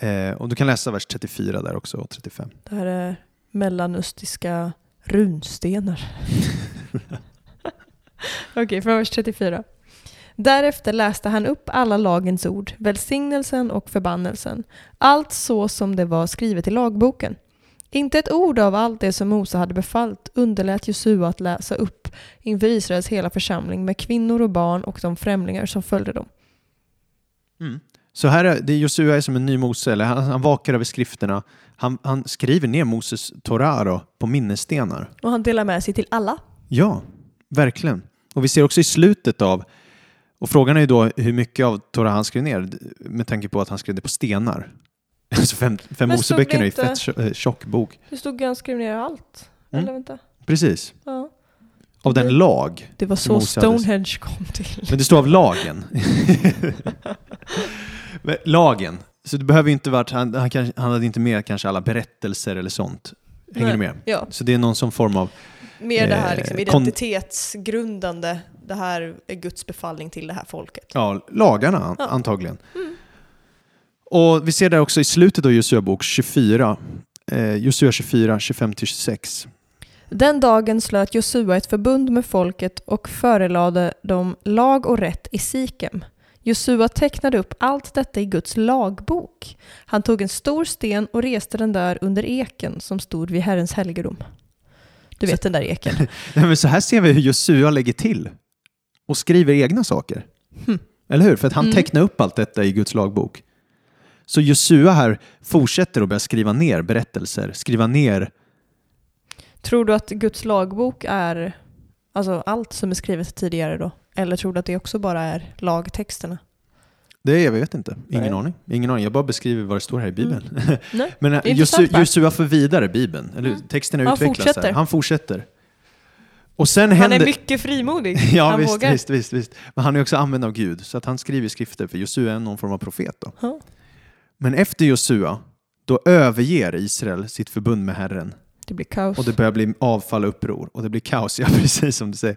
Eh, och du kan läsa vers 34 där också, och 35. Det här är mellanöstiska runstenar. (laughs) Okej, från vers 34. Därefter läste han upp alla lagens ord, välsignelsen och förbannelsen, allt så som det var skrivet i lagboken. Inte ett ord av allt det som Mose hade befallt underlät Josua att läsa upp inför Israels hela församling med kvinnor och barn och de främlingar som följde dem. Så här är, det Josua är som en ny Mose, eller han, han vakar över skrifterna. Han, han skriver ner Moses Torah på minnesstenar. Och han delar med sig till alla. Ja, verkligen. Och vi ser också i slutet av, och frågan är ju då hur mycket av Torah han skrev ner med tanke på att han skrev det på stenar. (laughs) Alltså fem, fem Moseböckerna är ju fett eh, tjock bok. Det stod han skrev ner allt. Mm. Eller vänta. Precis. Ja. Av den lag. Det var Som så Stonehenge kom till. Men det står av lagen. (laughs) Lagen. Så det behöver inte varit, han, han, han hade inte med kanske alla berättelser eller sånt. Hänger Nej. du med? Ja, Så det är någon sån form av, mer det här Eh, liksom, identitetsgrundande. Det här är Guds befallning till det här folket. ja, lagarna Ja. antagligen. Och vi ser det också i slutet av Josua bok 24. Eh, Josua 24, 25-26. Den dagen slöt Josua ett förbund med folket och förelade dem lag och rätt i Sikem. Josua tecknade upp allt detta i Guds lagbok. Han tog en stor sten och reste den där under eken som stod vid Herrens helgedom. Du vet den där eken. (laughs) Men så här ser vi hur Josua lägger till och skriver egna saker. Hm. Eller hur? För att han Mm. tecknar upp allt detta i Guds lagbok. Så Josua här fortsätter att börja skriva ner berättelser, skriva ner Tror du att Guds lagbok är alltså allt som är skrivet tidigare då? Eller tror du att det också bara är lagtexterna? Det jag vet inte. Ingen Nej. aning. Ingen aning. Jag bara beskriver vad det står här i Bibeln. Nej. (laughs) Men Josu, va? Josua för vidare Bibeln. Eller? Mm. Texterna Han utvecklas. fortsätter. Här. Han fortsätter. Och sen Han händer... är mycket frimodig. (laughs) Ja, han visst, vågar. visst, visst, visst. Men han är också använd av Gud. Så att han skriver skrifter för Josua är någon form av profet. Då. Ja. Men efter Josua, då överger Israel sitt förbund med Herren. Det blir kaos. Och det börjar bli avfall och uppror. Och det blir kaos, (laughs) ja precis som du säger.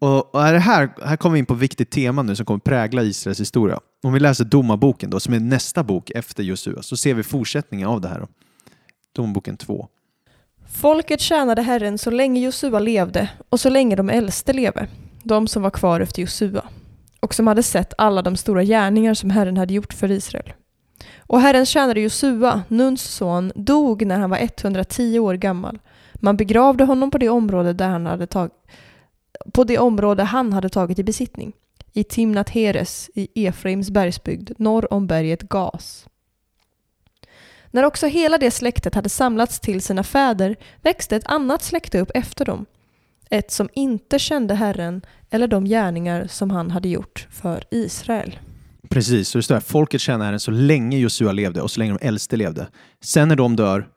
Och, och är det här, här kommer vi in på ett viktigt tema nu som kommer prägla Israels historia. Om vi läser Domarboken då, som är nästa bok efter Josua, så ser vi fortsättningen av det här. Då. Domarboken 2. Folket tjänade Herren så länge Josua levde och så länge de äldste leve, de som var kvar efter Josua, och som hade sett alla de stora gärningar som Herren hade gjort för Israel. Och Herrens tjänare Josua, Nuns son, dog när han var 110 år gammal. Man begravde honom på det område där han hade tagit på det område han hade tagit i besittning, i Timnat Heres i Efraims bergsbygd norr om berget Gas. När också hela det släktet hade samlats till sina fäder växte ett annat släkte upp efter dem. Ett som inte kände Herren eller de gärningar som han hade gjort för Israel. Precis, så det står här, folket tjänar Herren så länge Josua levde och så länge de äldste levde. Sen när de dör,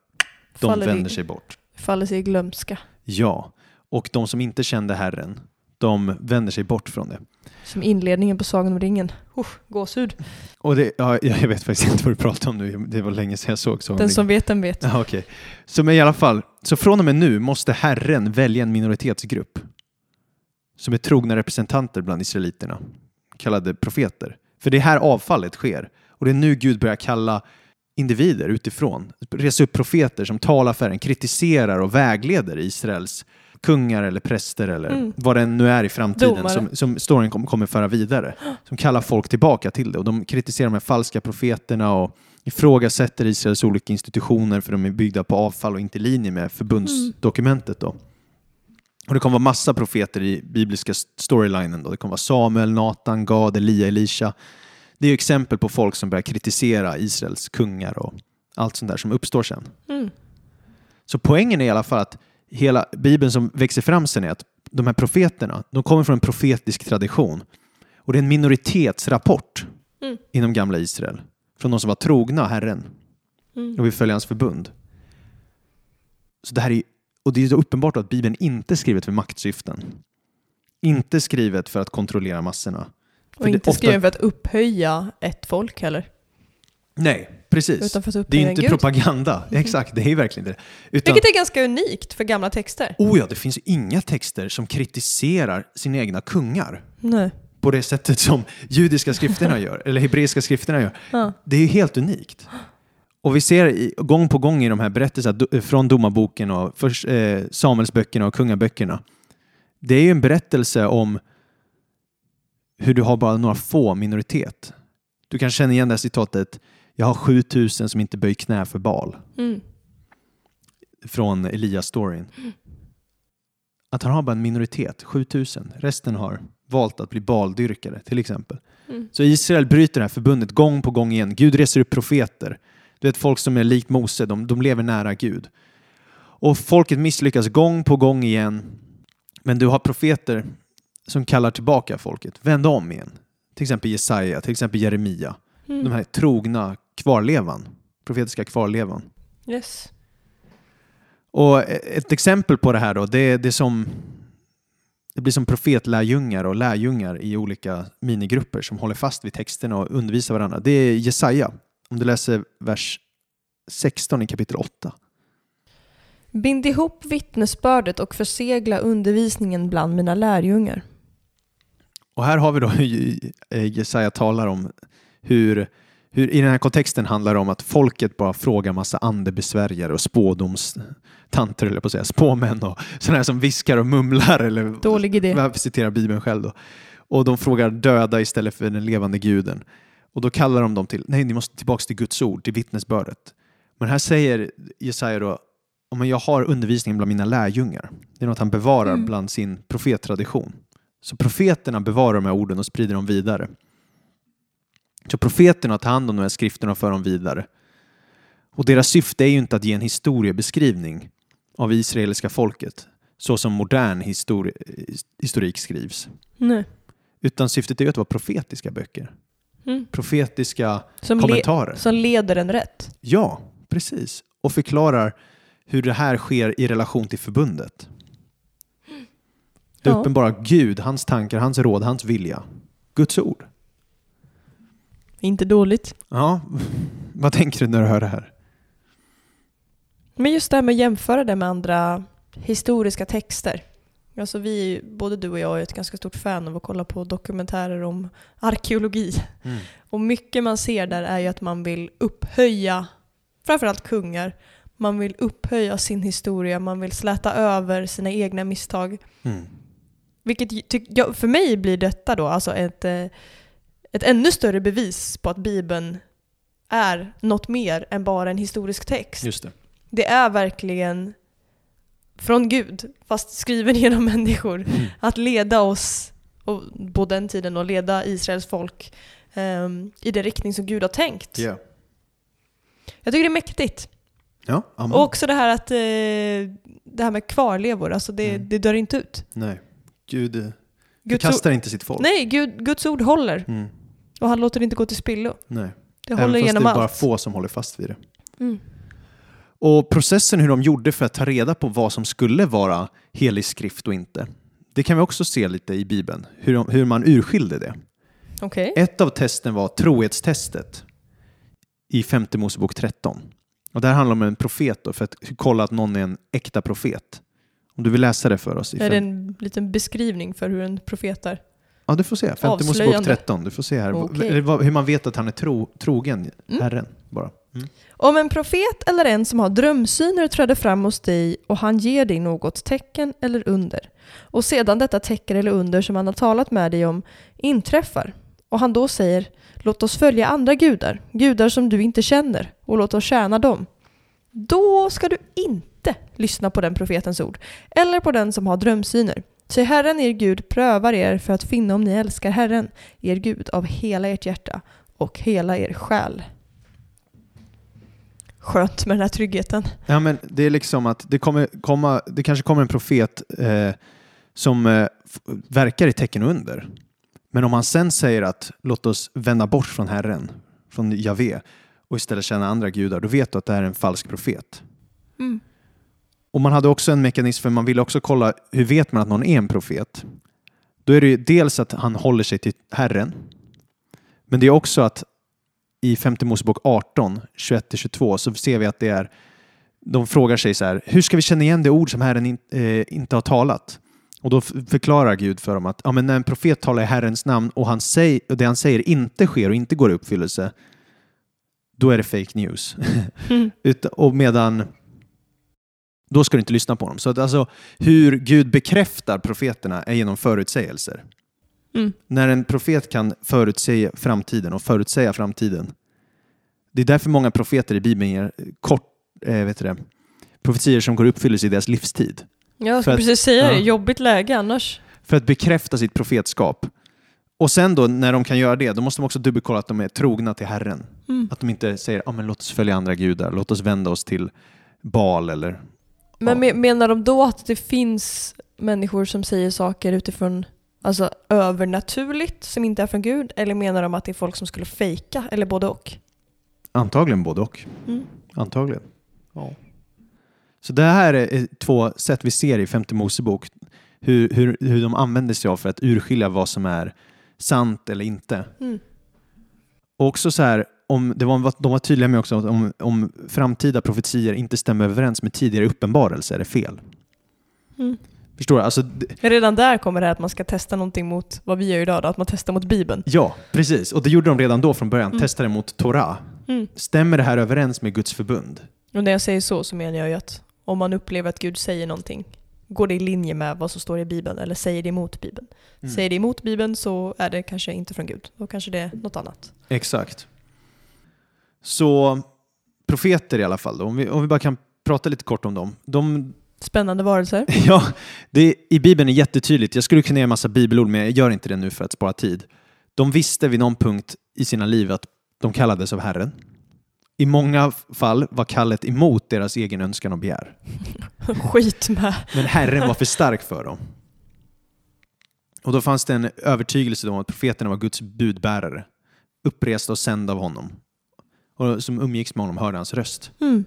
de Faller vänder sig bort. Faller sig i glömska. Ja, och de som inte kände Herren, de vänder sig bort från det. Som inledningen på Sagan om ringen. Usch, gåshud. Och det, ja, jag vet faktiskt inte vad du pratar om nu, det var länge sedan jag såg så. Den som vet, den vet. Ja, okej. Så men i alla fall, så från och med nu måste Herren välja en minoritetsgrupp som är trogna representanter bland israeliterna, kallade profeter. För det är här avfallet sker. Och det är nu Gud börjar kalla individer utifrån, resa upp profeter som talar för en, kritiserar och vägleder Israels kungar eller präster eller Mm. vad det nu är i framtiden Domare. som, som storyn kom- kommer föra vidare. Som kallar folk tillbaka till det och de kritiserar de här falska profeterna och ifrågasätter Israels olika institutioner för de är byggda på avfall och inte i linje med förbundsdokumentet. Då. Och det kommer vara massa profeter i bibliska storylinen. Då. Det kommer vara Samuel, Natan, Gad, Elia, Elisha. Det är ju exempel på folk som börjar kritisera Israels kungar och allt sånt där som uppstår sen. Mm. Så poängen är i alla fall att hela Bibeln som växer fram sen är att de här profeterna, de kommer från en profetisk tradition. Och det är en minoritetsrapport Mm. inom gamla Israel. Från de som var trogna Herren Mm. och vill följa hans förbund. Så det här är, och det är uppenbart att Bibeln inte är skrivet för maktsyften. Inte skrivet för att kontrollera massorna. Och inte ofta- skriven för att upphöja ett folk heller. Nej, precis. Det är inte gud. propaganda. (laughs) Exakt, det är verkligen det. Utan, Vilket är ganska unikt för gamla texter. oh ja, det finns inga texter som kritiserar sina egna kungar Nej. på det sättet som judiska skrifterna gör, eller hebreiska skrifterna gör. Ja. Det är ju helt unikt. Och vi ser i, gång på gång i de här berättelserna do- från Domarboken och eh, Samuelsböckerna och kungaböckerna. Det är ju en berättelse om hur du har bara några få minoritet. Du kan känna igen det här citatet Jag har 7000 som inte böjer knä för Baal Mm. från Elias-storyn. Att han har bara en minoritet, 7000. Resten har valt att bli baldyrkare till exempel. Mm. Så Israel bryter det här förbundet gång på gång igen. Gud reser upp profeter. Du vet folk som är likt Mose, de, de lever nära Gud. Och folket misslyckas gång på gång igen. Men du har profeter som kallar tillbaka folket. Vänd om igen. Till exempel Jesaja, till exempel Jeremia. Mm. De här trogna kvarlevan. Profetiska kvarlevan. Yes. Och ett exempel på det här då, det är det som det blir som profetlärjungar och lärjungar i olika minigrupper som håller fast vid texterna och undervisar varandra. Det är Jesaja. Om du läser vers 16 i kapitel 8. Bind ihop vittnesbördet och försegla undervisningen bland mina lärjungar. Och här har vi då (laughs) hur eh, Jesaja talar om hur, hur i den här kontexten handlar det om att folket bara frågar massa andebesvärjare och spådomstanter, eller på att säga, spåmän och sådana här som viskar och mumlar eller Dålig idé. Jag citerar Bibeln själv då. Och de frågar döda istället för den levande guden. Och då kallar de dem till, nej ni måste tillbaka till Guds ord, till vittnesbördet. Men här säger Jesaja då, jag har undervisningen bland mina lärjungar. Det är något han bevarar Mm. bland sin profettradition. Så profeterna bevarar de här orden och sprider dem vidare. Så profeterna tar hand om de här skrifterna och för dem vidare. Och deras syfte är ju inte att ge en historiebeskrivning av israeliska folket så som modern histori- historik skrivs. Nej. Utan syftet är ju att vara profetiska böcker. Mm. Profetiska Som, le- kommentarer. som leder en rätt. Ja, precis. Och förklarar hur det här sker i relation till förbundet. Det Ja. uppenbara Gud, hans tankar, hans råd, hans vilja. Guds ord. Inte dåligt. Ja, vad tänker du när du hör det här? Men just det här med att jämföra det med andra historiska texter. Alltså vi, både du och jag är ett ganska stort fan av att kolla på dokumentärer om arkeologi. Och mycket man ser där är ju att man vill upphöja, framförallt kungar, man vill upphöja sin historia, man vill släta över sina egna misstag. Mm. Vilket tyck, ja, för mig blir detta då alltså ett, eh, ett ännu större bevis på att Bibeln är något mer än bara en historisk text. Just det. Det är verkligen från Gud, fast skriven (laughs) genom människor, Mm. att leda oss, och på den tiden, och leda Israels folk ehm, i den riktning som Gud har tänkt. Ja. Jag tycker det är mäktigt. Ja. Och också det här att eh, det här med kvarlevor, alltså det, Mm. det dör inte ut. Nej, Gud eh, Guds förkastar inte sitt folk. Nej, Gud, Guds ord håller. Mm. Och han låter det inte gå till spillo. Nej. Det Även håller fast genom det är bara allt. få som håller fast vid det. Mm. Och processen hur de gjorde för att ta reda på vad som skulle vara helig skrift och inte. Det kan vi också se lite i Bibeln, hur, de, hur man urskilde det. Okej. Ett av testen var trohetstestet i femte Mosebok 13. Och det här handlar om en profet då, för att kolla att någon är en äkta profet. Om du vill läsa det för oss. Är det en liten beskrivning för hur en profet är? Ja, du får se. Femte Mosebok Avslöjande. 13. Du får se här vad- hur man vet att han är tro, trogen Mm. Herren. Bara. Mm. Om en profet eller en som har drömsyner träder fram hos dig och han ger dig något tecken eller under och sedan detta tecken eller under som han har talat med dig om inträffar och han då säger låt oss följa andra gudar, gudar som du inte känner och låt oss tjäna dem. Då ska du inte lyssna på den profetens ord eller på den som har drömsyner. Ty Herren er Gud prövar er för att finna om ni älskar Herren, er Gud, av hela ert hjärta och hela er själ. Skönt med den här tryggheten. Ja, men det är liksom att det, kommer komma, det kanske kommer en profet eh, som eh, verkar i tecken och under. Men om han sen säger att låt oss vända bort från Herren, från Javé och istället tjäna andra gudar, då vet du att det här är en falsk profet. Mm. Och man hade också en mekanism för man ville också kolla hur vet man att någon är en profet? Då är det ju dels att han håller sig till Herren. Men det är också att i femte Mosebok 18, 21-22 så ser vi att det är de frågar sig så här, hur ska vi känna igen det ord som Herren in, eh, inte har talat? Och då förklarar Gud för dem att ja, men när en profet talar i Herrens namn och, han säg, och det han säger inte sker och inte går i uppfyllelse, då är det fake news. (laughs) Ut, och medan då ska du inte lyssna på dem. Så att alltså, hur Gud bekräftar profeterna är genom förutsägelser. Mm. När en profet kan förutsäga framtiden och förutsäga framtiden. Det är därför många profeter i Bibeln ger kort, eh, vet det, profetier som går i uppfyllelse i deras livstid. Jag skulle att- precis säga det, ja. jobbigt läge annars. För att bekräfta sitt profetskap. Och sen då, när de kan göra det, då måste de också dubbelkolla att de är trogna till Herren. Mm. Att de inte säger, ah, men låt oss följa andra gudar, låt oss vända oss till Baal eller... Men Ja. me- menar de då att det finns människor som säger saker utifrån alltså, övernaturligt som inte är från Gud? Eller menar de att det är folk som skulle fejka? Eller både och? Antagligen både och. Mm. Antagligen. Så det här är är två sätt vi ser i femte Mosebok. Hur, hur, hur de använder sig av för att urskilja vad som är sant eller inte. Mm. Och också så här, om det var, de var tydliga med också att om, om framtida profetier inte stämmer överens med tidigare uppenbarelser är det fel. Mm. Förstår du? Alltså, Men redan där kommer det här att man ska testa någonting mot vad vi gör idag, då, att man testar mot Bibeln. ja, precis. Och det gjorde de redan då från början. Mm. Testade mot Torah. Mm. Stämmer det här överens med Guds förbund? Och när jag säger så så menar jag ju att om man upplever att Gud säger någonting, går det i linje med vad som står i Bibeln eller säger det emot Bibeln? Mm. Säger det emot Bibeln så är det kanske inte från Gud. Då kanske det är något annat. Exakt. Så profeter i alla fall, då, om, vi, om vi bara kan prata lite kort om dem. De, Spännande varelser. (laughs) ja, det, I Bibeln är jättetydligt, jag skulle kunna ge en massa bibelord men jag gör inte det nu för att spara tid. De visste vid någon punkt i sina liv att de kallades av Herren. I många fall var kallet emot deras egen önskan och begär. (laughs) Skit med. Men Herren var för stark för dem. Och då fanns det en övertygelse om att profeterna var Guds budbärare, uppresta och sända av honom. Och som umgicks med honom hörde hans röst. Mm.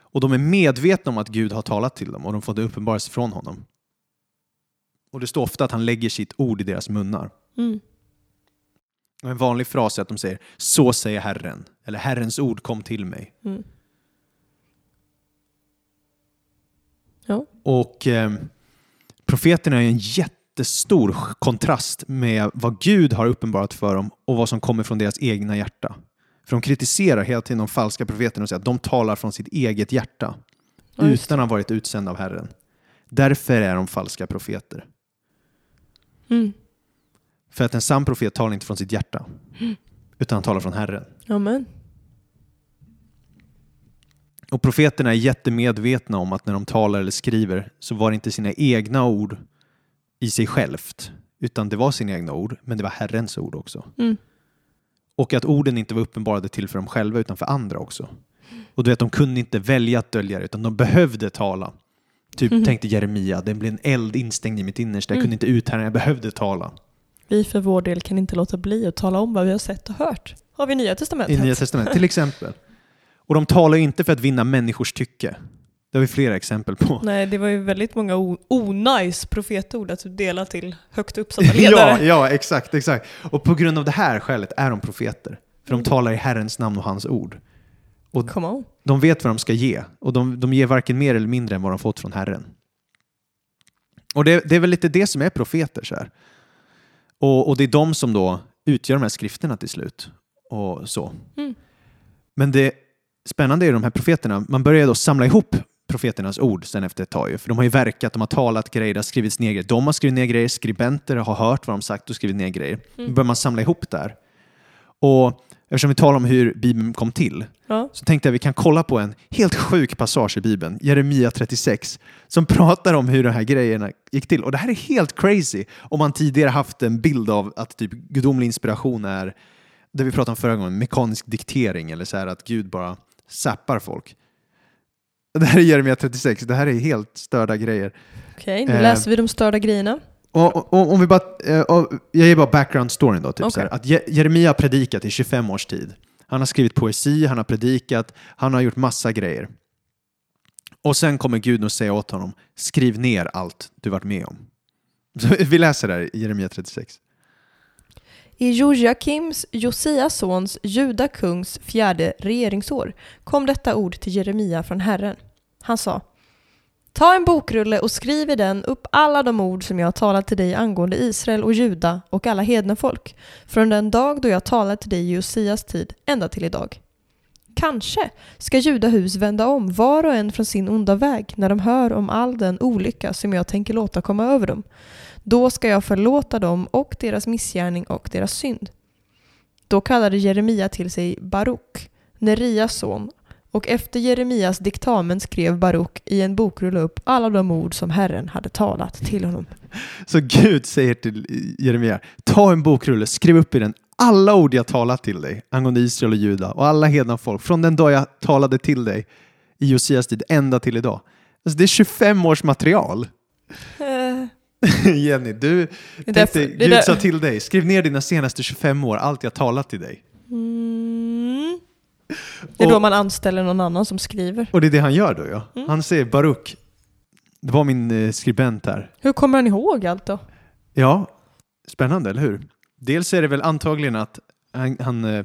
Och de är medvetna om att Gud har talat till dem och de får det uppenbarelse från honom. Och det står ofta att han lägger sitt ord i deras munnar. Mm. En vanlig fras är att de säger så säger Herren, eller Herrens ord kom till mig. Mm. Ja. Och eh, profeterna är en jättestor kontrast med vad Gud har uppenbarat för dem och vad som kommer från deras egna hjärta. För de kritiserar hela tiden de falska profeterna och säger att de talar från sitt eget hjärta just utan att ha varit utsända av Herren. Därför är de falska profeter. Mm. För att en sann profet talar inte från sitt hjärta utan han talar från Herren. Amen. Och profeterna är jättemedvetna om att när de talar eller skriver så var det inte sina egna ord i sig självt, utan det var sina egna ord, men det var Herrens ord också. Mm. Och att orden inte var uppenbarade till för dem själva utan för andra också. Och du vet, de kunde inte välja att dölja det, utan de behövde tala. Typ Mhm. tänkte Jeremia, det blev en eld instängd i mitt innersta, jag Mm. kunde inte uthärda, jag behövde tala. Vi för vår del kan inte låta bli att tala om vad vi har sett och hört. Har vi Nya Testamentet? I Nya Testamentet, till exempel. Och de talar inte för att vinna människors tycke. Det har vi flera exempel på. Nej, det var ju väldigt många onajs profetord att dela till högt uppsatta (laughs) ledare. ja, ja, exakt, exakt. Och på grund av det här skälet är de profeter. För Mm. de talar i Herrens namn och hans ord. Come on. De vet vad de ska ge och de, de ger varken mer eller mindre än vad de fått från Herren. Och det, det är väl lite det som är profeter. Så här. Och, och det är de som då utgör de här skrifterna till slut. Och så. Mm. Men det spännande är de här profeterna, man börjar då samla ihop profeternas ord sen efter ett tag. För de har ju verkat, de har talat grejer, det har skrivits ner grejer. De har skrivit ner grejer, skribenter har hört vad de sagt och skrivit ner grejer. Mm. Då börjar man samla ihop där. Och eftersom vi talar om hur Bibeln kom till Ja. så tänkte jag att vi kan kolla på en helt sjuk passage i Bibeln, Jeremia 36, som pratar om hur de här grejerna gick till. Och det här är helt crazy om man tidigare haft en bild av att typ gudomlig inspiration är, det vi pratade om förra gången, mekanisk diktering eller så här att Gud bara zappar folk. Det här är Jeremia 36, det här är helt störda grejer. Okej, nu Eh. läser vi de störda grejerna. Och, och, och om vi bara, eh, jag ger bara background storyn då. Typ här, att Je- Jeremia har predikat i 25 års tid. Han har skrivit poesi, han har predikat, han har gjort massa grejer. Och sen kommer Gud och säga åt honom, skriv ner allt du varit med om. Så (laughs) vi läser där i Jeremia 36. I Jojakims, Josias sons, Juda kungs fjärde regeringsår kom detta ord till Jeremia från Herren. Han sa Ta en bokrulle och skriv i den upp alla de ord som jag har talat till dig angående Israel och Juda och alla hedna folk, från den dag då jag talade till dig i Josias tid ända till idag. Kanske ska judahus vända om var och en från sin onda väg när de hör om all den olycka som jag tänker låta komma över dem. Då ska jag förlåta dem och deras missgärning och deras synd. Då kallade Jeremia till sig Baruk, Nerias son, och efter Jeremias diktamen skrev Baruk i en bokrulle upp alla de ord som Herren hade talat till honom. Så Gud säger till Jeremia, ta en bokrulle, skriv upp i den alla ord jag talat till dig angående Israel och Juda och alla hedna folk från den dag jag talade till dig i Josias tid ända till idag. Alltså det är 25 års material. Eh, (laughs) Jenny, du tänkte, därför- Gud sa till dig, skriv ner dina senaste 25 år, allt jag talat till dig. mm. Det är Och- då man anställer någon annan som skriver. Och det är det han gör då ja. Mm. Han säger Baruk, det var min eh, skribent här. Hur kommer han ihåg allt då? Ja, spännande, eller hur? Dels är det väl antagligen att han, han, eh,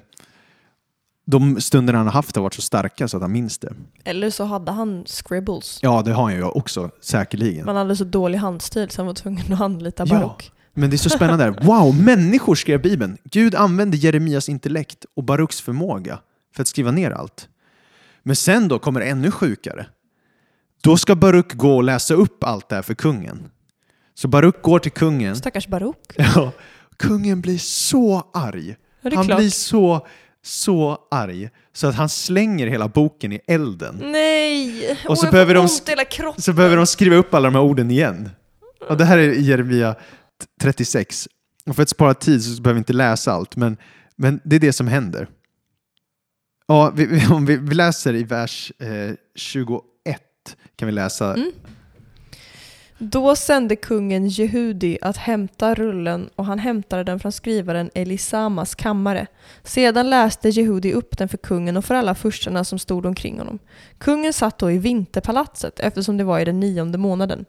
de stunder han har haft har varit så starka så att han minns det. Eller så hade han scribbles. Ja, det har han ju också, säkerligen. Man hade så dålig handstil så han var tvungen att anlita Ja. Baruk. Men det är så (laughs) spännande där. Wow, människor skrev Bibeln. Gud använde Jeremias intellekt och Baruks förmåga för att skriva ner allt. Men sen då kommer det ännu sjukare. Då ska Baruk gå och läsa upp allt det här för kungen. Så Baruk går till kungen. Stackars Baruk. (laughs) Ja, kungen blir så arg. Ja, Han klart. blir så, så arg så att han slänger hela boken i elden. Nej! Och så jag behöver de. Så behöver de skriva upp alla de här orden igen. Och det här är Jeremia 36. Och för att spara tid så behöver vi inte läsa allt, men, men det är det som händer. Ja, vi, vi, om vi, vi läser i vers eh, 21 kan vi läsa. Mm. Då sände kungen Jehudi att hämta rullen och han hämtade den från skrivaren Elisamas kammare. Sedan läste Jehudi upp den för kungen och för alla furstarna som stod omkring honom. Kungen satt då i vinterpalatset eftersom det var i den nionde månaden.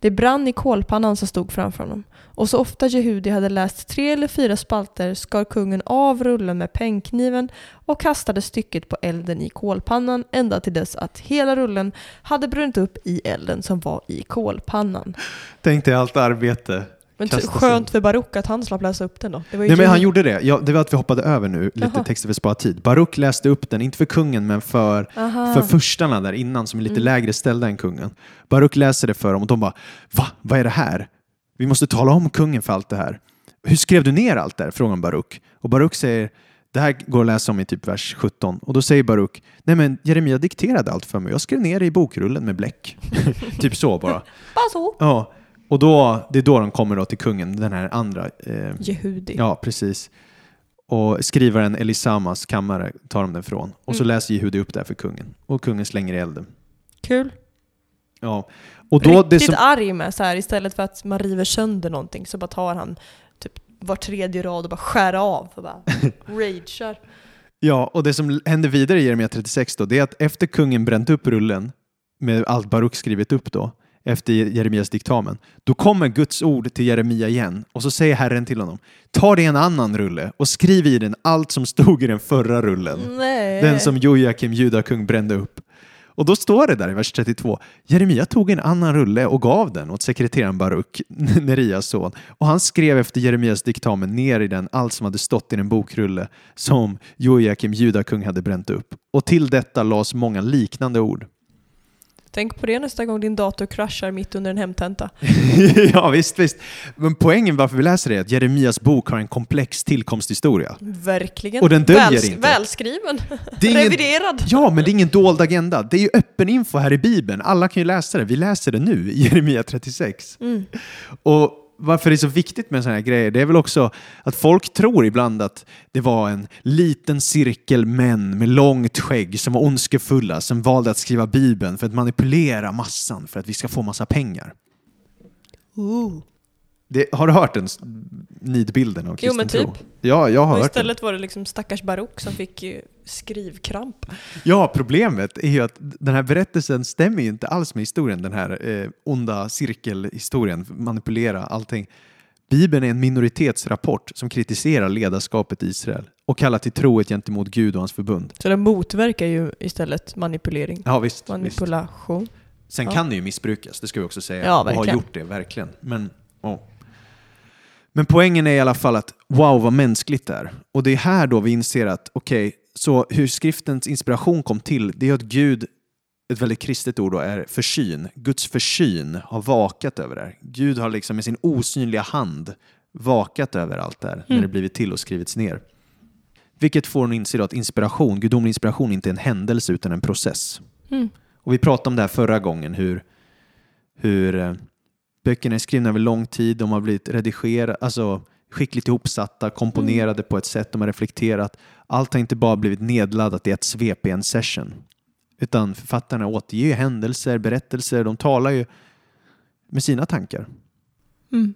Det brann i kolpannan som stod framför honom. Och så ofta Jehudi hade läst tre eller fyra spalter skar kungen av rullen med pennkniven och kastade stycket på elden i kolpannan ända till dess att hela rullen hade brunnit upp i elden som var i kolpannan. Tänk dig allt arbete. Men Kastas skönt för Baruk att han slapp läsa upp den då. Det var ju Nej men han gjorde det. Ja, det var att vi hoppade över nu lite Jaha. texter för att spara tid. Baruk läste upp den, inte för kungen men för Aha. för furstarna där innan som är lite Mm. lägre ställda än kungen. Baruk läser det för dem och de bara Va? Vad är det här? Vi måste tala om kungen för allt det här. Hur skrev du ner allt det här? frågar Baruk. Och Baruk säger det här går att läsa om i typ vers 17 och då säger Baruk Nej men Jeremia dikterade allt för mig. Jag skrev ner det i bokrullen med bläck. (laughs) typ så bara. Bara så. Ja. Och då, det är då de kommer då till kungen, den här andra. Eh, Jehudi. Ja, precis. Och skrivaren Elisamas kammare tar de den från. Och så Mm. läser Jehudi upp det här för kungen. Och kungen slänger i elden. Kul. Ja. Och då, det Riktigt som, arg med så här istället för att man river sönder någonting så bara tar han typ var tredje rad och bara skär av och bara (laughs) ragear. ja, och det som händer vidare i Jeremia 36 då, det är att efter kungen bränt upp rullen med allt Baruk skrivit upp då, efter Jeremias diktamen, då kommer Guds ord till Jeremia igen och så säger Herren till honom, ta dig en annan rulle och skriv i den allt som stod i den förra rullen. Nej. Den som Jojakim, judakung, brände upp. Och då står det där i vers 32. Jeremia tog en annan rulle och gav den åt sekreteraren Baruk, (laughs) Nerias son. Och han skrev efter Jeremias diktamen ner i den allt som hade stått i den bokrulle som Jojakim, judakung, hade bränt upp. Och till detta lades många liknande ord. Tänk på det nästa gång din dator kraschar mitt under en hemtenta. (laughs) ja, visst, visst. Men poängen varför vi läser det är att Jeremias bok har en komplex tillkomsthistoria. Verkligen. Och den döljer inte. Välskriven. (laughs) Ingen- Reviderad. Ja, men det är ingen dold agenda. Det är ju öppen info här i Bibeln. Alla kan ju läsa det. Vi läser det nu i Jeremia 36. Mm. Och varför det är så viktigt med sådana här grejer, det är väl också att folk tror ibland att det var en liten cirkel män med långt skägg som var ondskefulla som valde att skriva Bibeln för att manipulera massan för att vi ska få massa pengar. Ooh. Det, har du hört den nidbilden av Jo, kristen men tro? typ. Ja, jag har Och hört den. istället var det liksom stackars Baruch som fick skrivkramp. Ja, problemet är ju att den här berättelsen stämmer ju inte alls med historien, den här eh, onda cirkelhistorien, manipulera allting. Bibeln är en minoritetsrapport som kritiserar ledarskapet i Israel och kallar till trohet gentemot Gud och hans förbund. Så det motverkar ju istället manipulering. Ja, visst. visst. Manipulation. Sen Ja. kan det ju missbrukas, det ska vi också säga. Ja, och har gjort det, verkligen. Men, ja. Men poängen är i alla fall att wow vad mänskligt det är. Och det är här då vi inser att okej, så hur skriftens inspiration kom till, det är att Gud, ett väldigt kristet ord då, är försyn. Guds försyn har vakat över det här. Gud har liksom med sin osynliga hand vakat över allt det här när Mm. det blivit till och skrivits ner. Vilket får att inse då att inspiration, gudomlig inspiration, inte är en händelse utan en process. Mm. Och vi pratade om det här förra gången, hur, hur eh, böckerna är skrivna över lång tid, de har blivit redigerade, alltså skickligt ihopsatta, komponerade på ett sätt, de har reflekterat. Allt har inte bara blivit nedladdat i ett svep i en session. Utan författarna återger händelser, berättelser, de talar ju med sina tankar. Mm.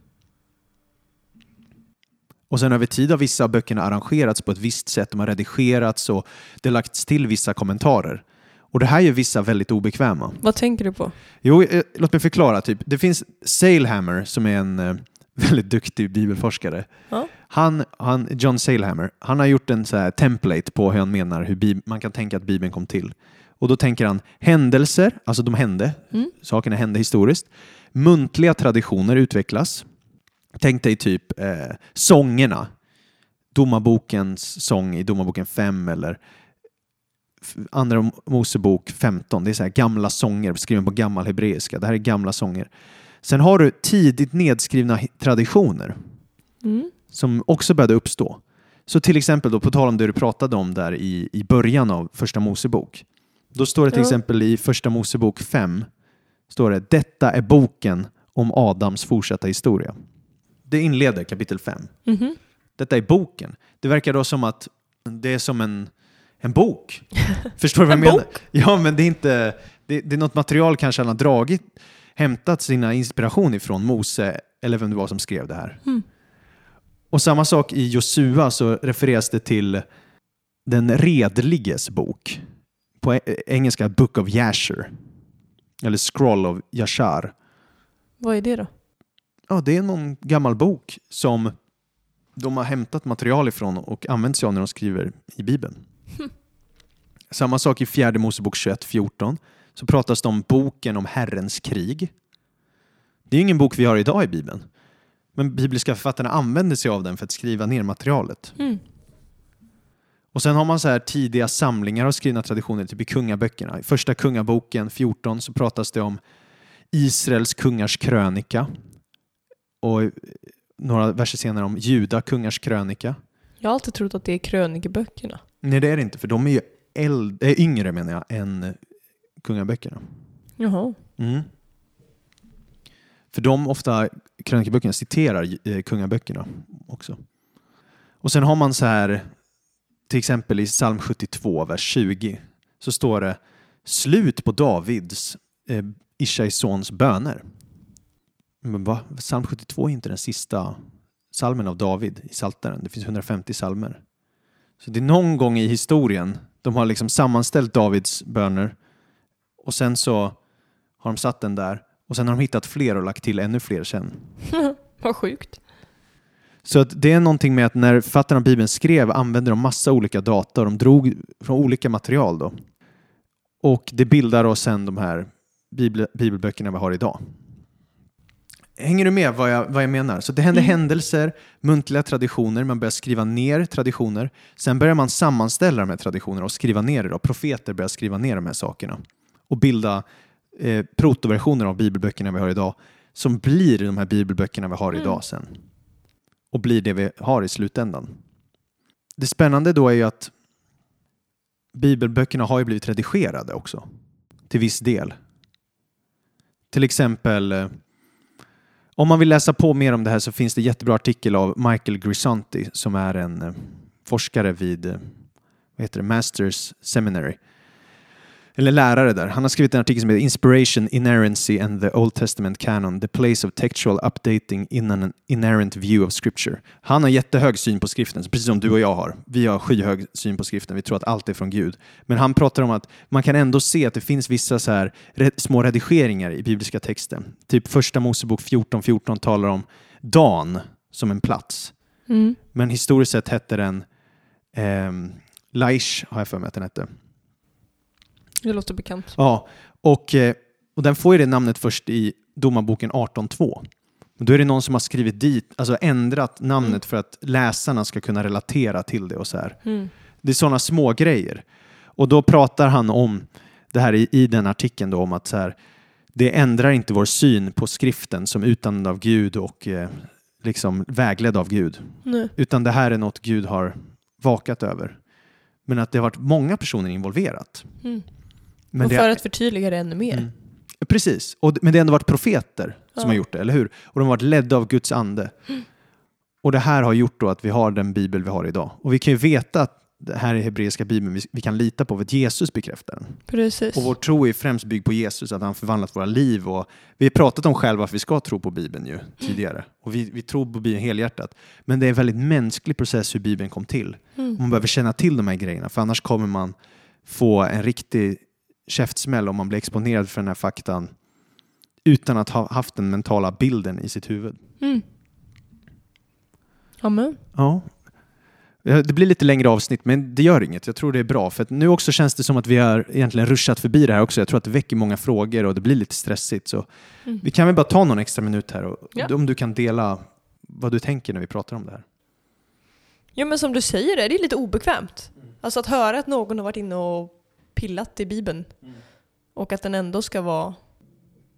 Och sen över tid har vissa av böckerna arrangerats på ett visst sätt, de har redigerats och det har lagts till vissa kommentarer. Och det här gör vissa väldigt obekväma. Vad tänker du på? Jo, eh, låt mig förklara. Typ. Det finns Salehammer som är en eh, (laughs) väldigt duktig bibelforskare. Ja. Han, han, John Salehammer, han har gjort en så här template på hur han menar hur bib- man kan tänka att Bibeln kom till. Och då tänker han händelser, alltså de hände, Mm. sakerna hände historiskt. Muntliga traditioner utvecklas. Tänk dig typ eh, sångerna. Domarbokens sång i Domarboken 5 eller Andra Mosebok 15. Det är så här gamla sånger skrivna på gammal hebreiska. Det här är gamla sånger. Sen har du tidigt nedskrivna traditioner Mm. som också började uppstå. Så till exempel, då, på tal om det du pratade om där i, i början av Första Mosebok. Då står det till Ja. exempel i Första Mosebok 5, står det Detta är boken om Adams fortsatta historia. Det inleder kapitel 5. Mhm. Detta är boken. Det verkar då som att det är som en, en bok. (laughs) Förstår du vad jag En menar? bok? Ja, men det är inte... Det, det är något material kanske han har dragit, hämtat sina inspiration ifrån Mose, eller vem det var som skrev det här. Mm. Och samma sak i Josua så refereras det till den redliges bok. På e- engelska Book of Jasher. Eller Scroll of Yashar. Vad är det då? Ja, det är någon gammal bok som de har hämtat material ifrån och använt sig av när de skriver i Bibeln. (laughs) Samma sak i fjärde Mosebok 21.14 så pratas det om boken om Herrens krig. Det är ju ingen bok vi har idag i Bibeln. Men bibliska författarna använder sig av den för att skriva ner materialet. Mm. Och sen har man så här tidiga samlingar av skrivna traditioner, typ i kungaböckerna. I första kungaboken 14 så pratas det om Israels kungars krönika. Och några verser senare om Juda kungars krönika. Jag har alltid trott att det är krönikeböckerna. Nej, det är det inte, för de är ju äld- äh, yngre menar jag, än eh, kungaböckerna. Jaha. Mm. För de ofta, krönikeböckerna, citerar eh, kungaböckerna också. Och sen har man så här, till exempel i psalm 72, vers 20, så står det slut på Davids, eh, Ishais sons böner. Men va? Psalm 72 är inte den sista salmen av David i Psaltaren. Det finns 150 salmer. Så det är någon gång i historien de har liksom sammanställt Davids böner och sen så har de satt den där och sen har de hittat fler och lagt till ännu fler sen. (laughs) Vad sjukt. Så att det är någonting med att när författarna av Bibeln skrev använde de massa olika data och de drog från olika material då. Och det bildar oss sen de här bibel, bibelböckerna vi har idag. Hänger du med vad jag, vad jag menar? Så det händer Mm. händelser, muntliga traditioner, man börjar skriva ner traditioner. Sen börjar man sammanställa de här traditionerna och skriva ner det. Då. Profeter börjar skriva ner de här sakerna och bilda eh, protoversioner av bibelböckerna vi har idag som blir de här bibelböckerna vi har Mm. idag sen. Och blir det vi har i slutändan. Det spännande då är ju att bibelböckerna har ju blivit redigerade också. Till viss del. Till exempel eh, om man vill läsa på mer om det här så finns det en jättebra artikel av Michael Grisanti som är en eh, forskare vid eh, vad heter det, Masters Seminary eller lärare där. Han har skrivit en artikel som heter Inspiration, Inerrancy and the Old Testament Canon, the place of textual updating in an inerrant view of scripture. Han har jättehög syn på skriften, precis som du och jag har. Vi har skyhög syn på skriften, vi tror att allt är från Gud. Men han pratar om att man kan ändå se att det finns vissa så här små redigeringar i bibliska texten. Typ första Mosebok 14.14 14 talar om Dan som en plats. Mm. Men historiskt sett hette den eh, Laish, har jag för mig att den hette. Det låter bekant. Ja, och, eh, och den får ju det namnet först i Domarboken 18.2. Då är det någon som har skrivit dit, alltså ändrat namnet mm. för att läsarna ska kunna relatera till det och så här. Mm. Det är sådana små grejer. Och då pratar han om det här i, i den artikeln då om att så här, det ändrar inte vår syn på skriften som utan av Gud och eh, liksom vägledd av Gud. Nej. Utan det här är något Gud har vakat över. Men att det har varit många personer involverat. Mm. Men och det, för att förtydliga det ännu mer. Mm. Precis, och, men det har ändå varit profeter som Ja. har gjort det, eller hur? Och de har varit ledda av Guds ande. Mm. Och det här har gjort då att vi har den bibel vi har idag. Och vi kan ju veta att det här är hebreiska bibeln vi, vi kan lita på för att Jesus bekräftar den. Precis. Och vår tro är främst byggd på Jesus, att han förvandlat våra liv. Och vi har pratat om själva att vi ska tro på Bibeln ju tidigare. Och vi, vi tror på Bibeln helhjärtat. Men det är en väldigt mänsklig process hur Bibeln kom till. Mm. Och man behöver känna till de här grejerna, för annars kommer man få en riktig käftsmäll om man blir exponerad för den här faktan utan att ha haft den mentala bilden i sitt huvud. Mm. Amen. Ja. Det blir lite längre avsnitt, men det gör inget. Jag tror det är bra. För att nu också känns det som att vi har egentligen ruschat förbi det här också. Jag tror att det väcker många frågor och det blir lite stressigt. Så Mm. vi kan väl bara ta någon extra minut här och Ja. om du kan dela vad du tänker när vi pratar om det här. Ja men som du säger, det är lite obekvämt. Alltså att höra att någon har varit inne och pillat i Bibeln. Och att den ändå ska vara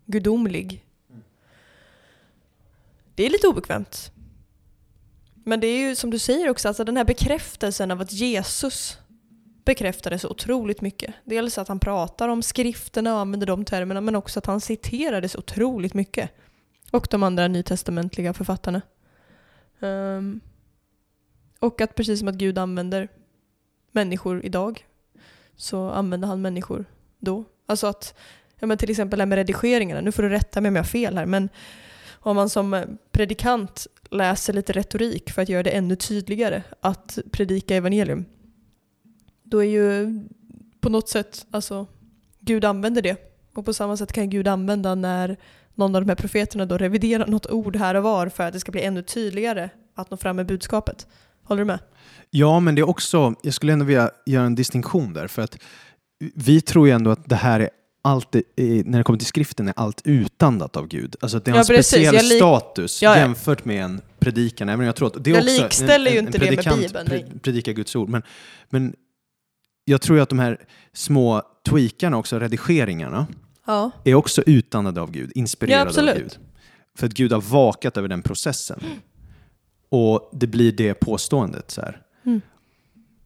gudomlig. Det är lite obekvämt. Men det är ju som du säger också, alltså den här bekräftelsen av att Jesus bekräftade så otroligt mycket. Dels att han pratar om skrifterna och använder de termerna, men också att han citerade så otroligt mycket. Och de andra nytestamentliga författarna. Ehm, och att precis som att Gud använder människor idag så använde han människor då. Alltså att, ja men till exempel det här med redigeringarna, nu får du rätta mig om jag har fel här, men om man som predikant läser lite retorik för att göra det ännu tydligare att predika evangelium, då är ju på något sätt, alltså Gud använder det. Och på samma sätt kan Gud använda när någon av de här profeterna då reviderar något ord här och var för att det ska bli ännu tydligare att nå fram med budskapet. Håller du med? Ja, men det är också, jag skulle ändå vilja göra en distinktion där. För att vi tror ju ändå att det här är allt, är- när det kommer till skriften, är allt utandat av Gud. Alltså att det har Ja, en precis. speciell status Ja, ja. jämfört med en predikan. Även jag tror att det är Jag också likställer ju en, en, inte det med Bibeln, pre- predikar Guds ord. Men, men jag tror ju att de här små tweakarna, också redigeringarna, Ja. är också utandade av Gud, inspirerade av. Gud. För att Gud har vakat över den processen. (gasps) Och det blir det påståendet. Så här. Mm.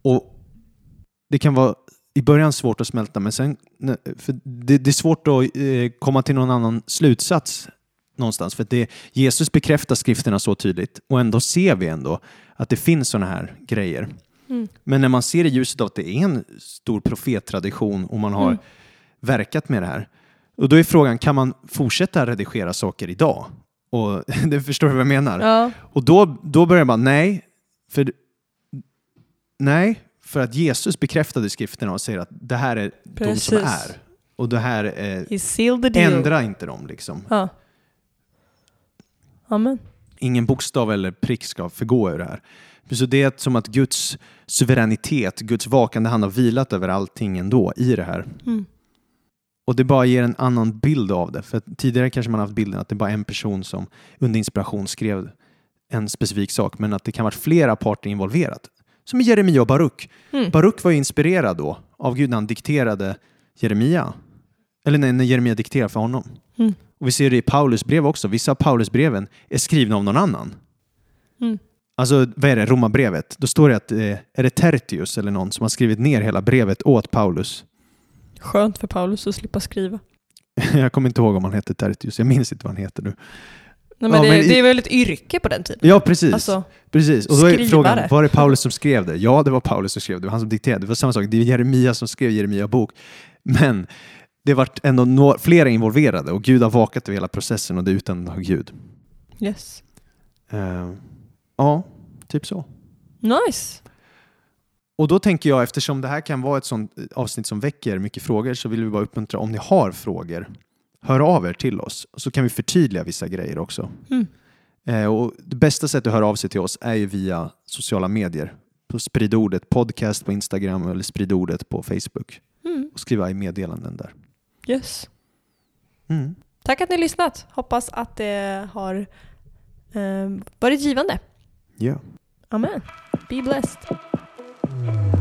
Och det kan vara i början svårt att smälta, men sen, för det, det är svårt att eh, komma till någon annan slutsats någonstans. För det, Jesus bekräftar skrifterna så tydligt och ändå ser vi ändå att det finns sådana här grejer. Mm. Men när man ser i ljuset av att det är en stor profettradition och man har Mm. verkat med det här. Och då är frågan, kan man fortsätta redigera saker idag? Och (laughs) det förstår du vad jag menar? Ja. Och då, då börjar man, nej, för, nej, för att Jesus bekräftade skrifterna och säger att det här är de som Precis. är. Och det här, är, ändra inte dem liksom. Ja. Amen. Ingen bokstav eller prick ska förgå ur det här. Så det är som att Guds suveränitet, Guds vakande hand har vilat över allting ändå i det här. Mm. Och det bara ger en annan bild av det. För tidigare kanske man haft bilden att det bara är en person som under inspiration skrev en specifik sak, men att det kan vara flera parter involverat. Som i Jeremia och Baruk. Mm. Baruk var ju inspirerad då av Gud när han dikterade Jeremia. Eller när Jeremia dikterade för honom. Mm. Och vi ser det i Paulus brev också. Vissa av Paulus breven är skrivna av någon annan. Mm. Alltså, vad är det? Romarbrevet. Då står det att, eh, är det Tertius eller någon som har skrivit ner hela brevet åt Paulus? Skönt för Paulus att slippa skriva. (laughs) Jag kommer inte ihåg om han hette Tertius. Jag minns inte vad han heter nu. Nej, men Ja, det, men i- det är väl ett yrke på den tiden? Ja, precis. Alltså, precis. Och då är skrivare. frågan, var det Paulus som skrev det? Ja, det var Paulus som skrev det. Det var han som dikterade. Det var samma sak. Det är Jeremia som skrev Jeremia bok. Men det vart ändå nå- flera involverade och Gud har vakat över hela processen och det är utan Gud. Yes. Eh, ja, typ så. Nice. Och då tänker jag, eftersom det här kan vara ett sånt avsnitt som väcker mycket frågor, så vill vi bara uppmuntra om ni har frågor, hör av er till oss. Så kan vi förtydliga vissa grejer också. Mm. Eh, och det bästa sättet att höra av sig till oss är ju via sociala medier. På Sprid ordet podcast på Instagram eller Sprid ordet på Facebook. Mm. Och skriva i meddelanden där. Yes. Mm. Tack att ni har lyssnat. Hoppas att det har eh, varit givande. Ja. Amen. Be blessed. Mm.